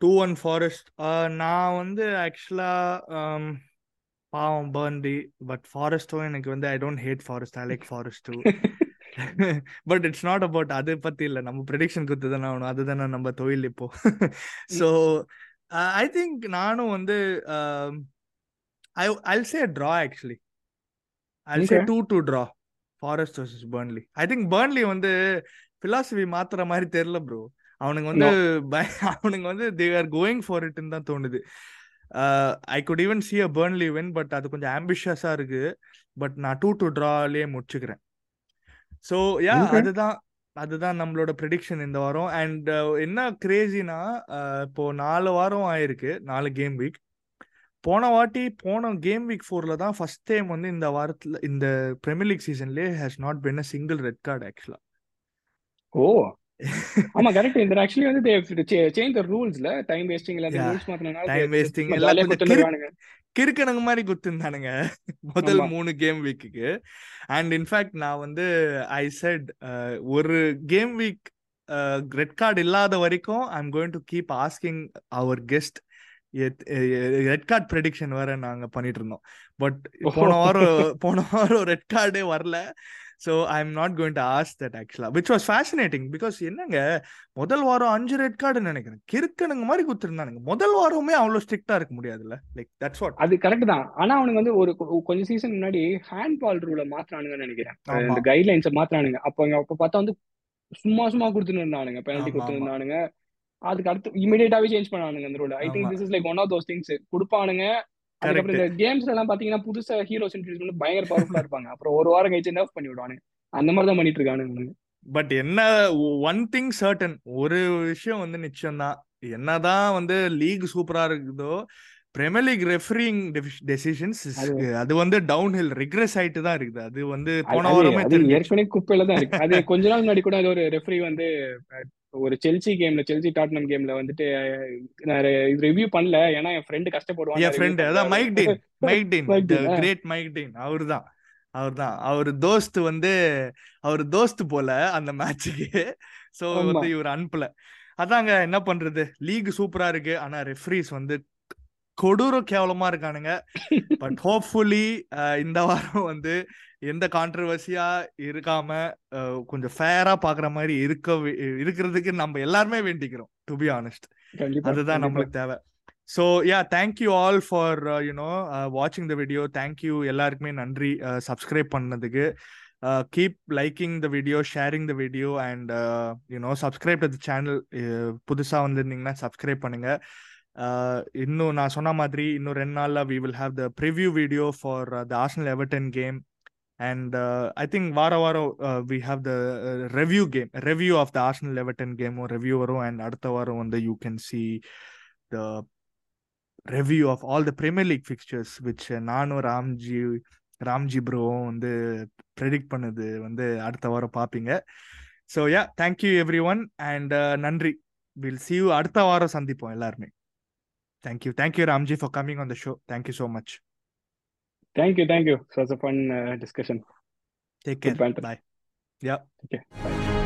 Two one Forest நான் வந்து ஆக்சுவலா பாவம் Burnley but ஃபாரஸ்ட்டும் எனக்கு வந்து I don't hate Forest I like Forest too but it's not about அதை பத்தி இல்லை. நம்ம ப்ரெடிக்ஷன் கொடுத்து தானே ஆகணும் அதுதானே நம்ம தொழில் இப்போ. ஸோ ஐ திங்க் நானும் வந்து I I'll say draw actually I'll say. Two two draw Forest versus Burnley I think Burnley வந்து பிலாசபி மாத்துற மாதிரி தெரியல ப்ரோ அவனுங்க வந்து அவனுங்க வந்து தே ஆர் கோயிங் ஃபார் இட்னு தான் தோணுது. I could even see a Burnley win but அது கொஞ்சம் ஆம்பிஷியஸா இருக்கு. பட் நான் டூ டு ட்ராலேயே முடிச்சுக்கிறேன். So yeah. அதுதான் அதுதான் நம்மளோட ப்ரெடிக்ஷன் இந்த வாரம். அண்ட் என்ன கிரேசினா இப்போ நாலு வாரம் ஆயிருக்கு நாலு கேம் வீக் போன வாட்டி போன கேம் வீக் ஃபோர்ல தான் ஃபர்ஸ்ட் டைம் வந்து இந்த வாரத்துல இந்த premier league சீசன்லயே has not been a single red card ஆக்சுவலா Oh. ஆமா கரெக்ட் இந்த ஆக்சுவலி வந்து தே சேஞ்ச் த ரூல்ஸ்ல டைம் அந்த யா ரூல்ஸ் மாத்தினால டைம் வேஸ்டிங் எல்லாம் கொஞ்சம் கிறுக்கணுங்க மாதிரி குத்துந்தானுங்க. முதல் மூணு கேம் வீக்குக்கு அண்ட் இன்ஃபேக்ட் நான் வந்து ஐ செட் ஒரு கேம் வீக் ரெட் கார்டு இல்லாத வரைக்கும் I am going to keep asking our guest red card prediction வேற நாங்க பண்ணிட்டு இருந்தோம். பட் போன வாரம் போன வாரம் ரெட் கார்டே வரல. So I am not going to ask that ஆக்சுவலா விச் வாஸ் ஃபேசினேட்டிங் பிகாஸ் என்னங்க முதல் வாரம் அஞ்சு ரெட் கார்டு நினைக்கிறேன். கிறுக்கனுங்க மாதிரி குத்துருந்தானுங்க முதல் வாரமே அவ்வளோ ஸ்ட்ரிக்டா இருக்க முடியாதுல்ல? லைக் தட்ஸ் வாட் அது கரெக்ட் தான். ஆனா அவனுக்கு வந்து ஒரு கொஞ்சம் சீசன் முன்னாடி ஹேண்ட் பால் ரூலை மாத்துறானுங்கன்னு நினைக்கிறேன். இந்த கைட்லைன்ஸை மாத்துறானுங்க அப்போ அப்போ பார்த்தா வந்து சும்மா சும்மா கொடுத்துட்டு இருந்தானுங்க. பெனல்டி ஆமா கொடுத்துட்டு இருந்தானுங்க. அதுக்கு அடுத்து இமிடியேட்டாவே சேஞ்ச் பண்ணானுங்க அந்த ரூலை I think this is like one of those things கொடுப்பானுங்க அதுக்கப்புறம் இந்த கேம்ஸ்ல எல்லாம் பாத்தீங்கன்னா புதுசா ஹீரோஸ் இன்ட்ரடியூஸ் பண்ணி பயங்கர பவர்ஃபுல்லா இருப்பாங்க. அப்புறம் ஒரு வாரம் கழிச்சு என்ன பண்ணி விடுவானுங்க அந்த மாதிரி தான் பண்ணிட்டு இருக்கானுங்க பட் என்ன ஒன் திங் சர்டன் ஒரு விஷயம் வந்து நிச்சயம்தான். என்னதான் வந்து லீக் சூப்பரா இருக்குதோ பிரீமியர் லீக் ரெஃபரிங் டெசிஷன்ஸ் அது. வந்து டவுன் ஹில் ரிக்ரெஸ் ஆயிட்டு தான் இருக்குது. அது வந்து போன வாரமே ஏற்கனவே குப்பையில தான் இருக்கு. அது கொஞ்ச நாள் முன்னாடி கூட அது ஒரு ரெஃபரி வந்து ஒரு செல்சி கேம்ல செல்சி டாட்னம் கேம்ல வந்துட்டு நான் ரிவ்யூ பண்ணல. ஏன்னா என் ஃப்ரெண்டு கஷ்டப்படுவான். என் ஃப்ரெண்ட் அதான் Mike Dean Mike Dean. Great Mike Dean அவர் தான் அவர் தோஸ்த் வந்து அவர் தோஸ்த் போல அந்த மேட்சுக்கு ஆமா. வந்து இவர் அனுப்பல. அதாங்க என்ன பண்றது? லீக் சூப்பரா இருக்கு. ஆனா ரெஃப்ரீஸ் வந்து கொடூர கேவலமா இருக்கானுங்க. பட் ஹோப்ஃபுல்லி இந்த வாரம் வந்து எந்த கான்ட்ரவர்சியா இருக்காம கொஞ்சம் ஃபேரா பாக்குற மாதிரி இருக்க இருக்கிறதுக்கு நம்ம எல்லாருமே வேண்டிக்கிறோம் டு பி ஆனஸ்ட் அதுதான் நம்மளுக்கு தேவை. So yeah thank you all for you know வாட்சிங் த வீடியோ தேங்க்யூ எல்லாருக்குமே நன்றி சப்ஸ்கிரைப் பண்ணதுக்கு. Keep liking the video sharing the video and you know subscribe to channel புதுசாக வந்திருந்தீங்கன்னா சப்ஸ்கிரைப் பண்ணுங்க. இன்னும் நான் சொன்ன மாதிரி இன்னும் ரெண்டு நாள்ல we will have the preview video for the Arsenal Everton game and I think வார வாரம் we have the review game review of the Arsenal Everton கேமும் ரெவ்யூ வரும் அண்ட் அடுத்த வாரம் வந்து you can see the review of all the Premier League fixtures which நானும் ராம்ஜி ராம்ஜி ப்ரோவும் வந்து predict பண்ணது வந்து அடுத்த வாரம் பார்ப்பீங்க so yeah thank you everyone and நன்றி வில் சி யூ அடுத்த வாரம் சந்திப்போம் எல்லாருமே thank you thank you Ramji for coming on the show thank you so much Thank you. Thank you. It was a fun uh, discussion. Take care. Bye. Yeah. Okay. Bye.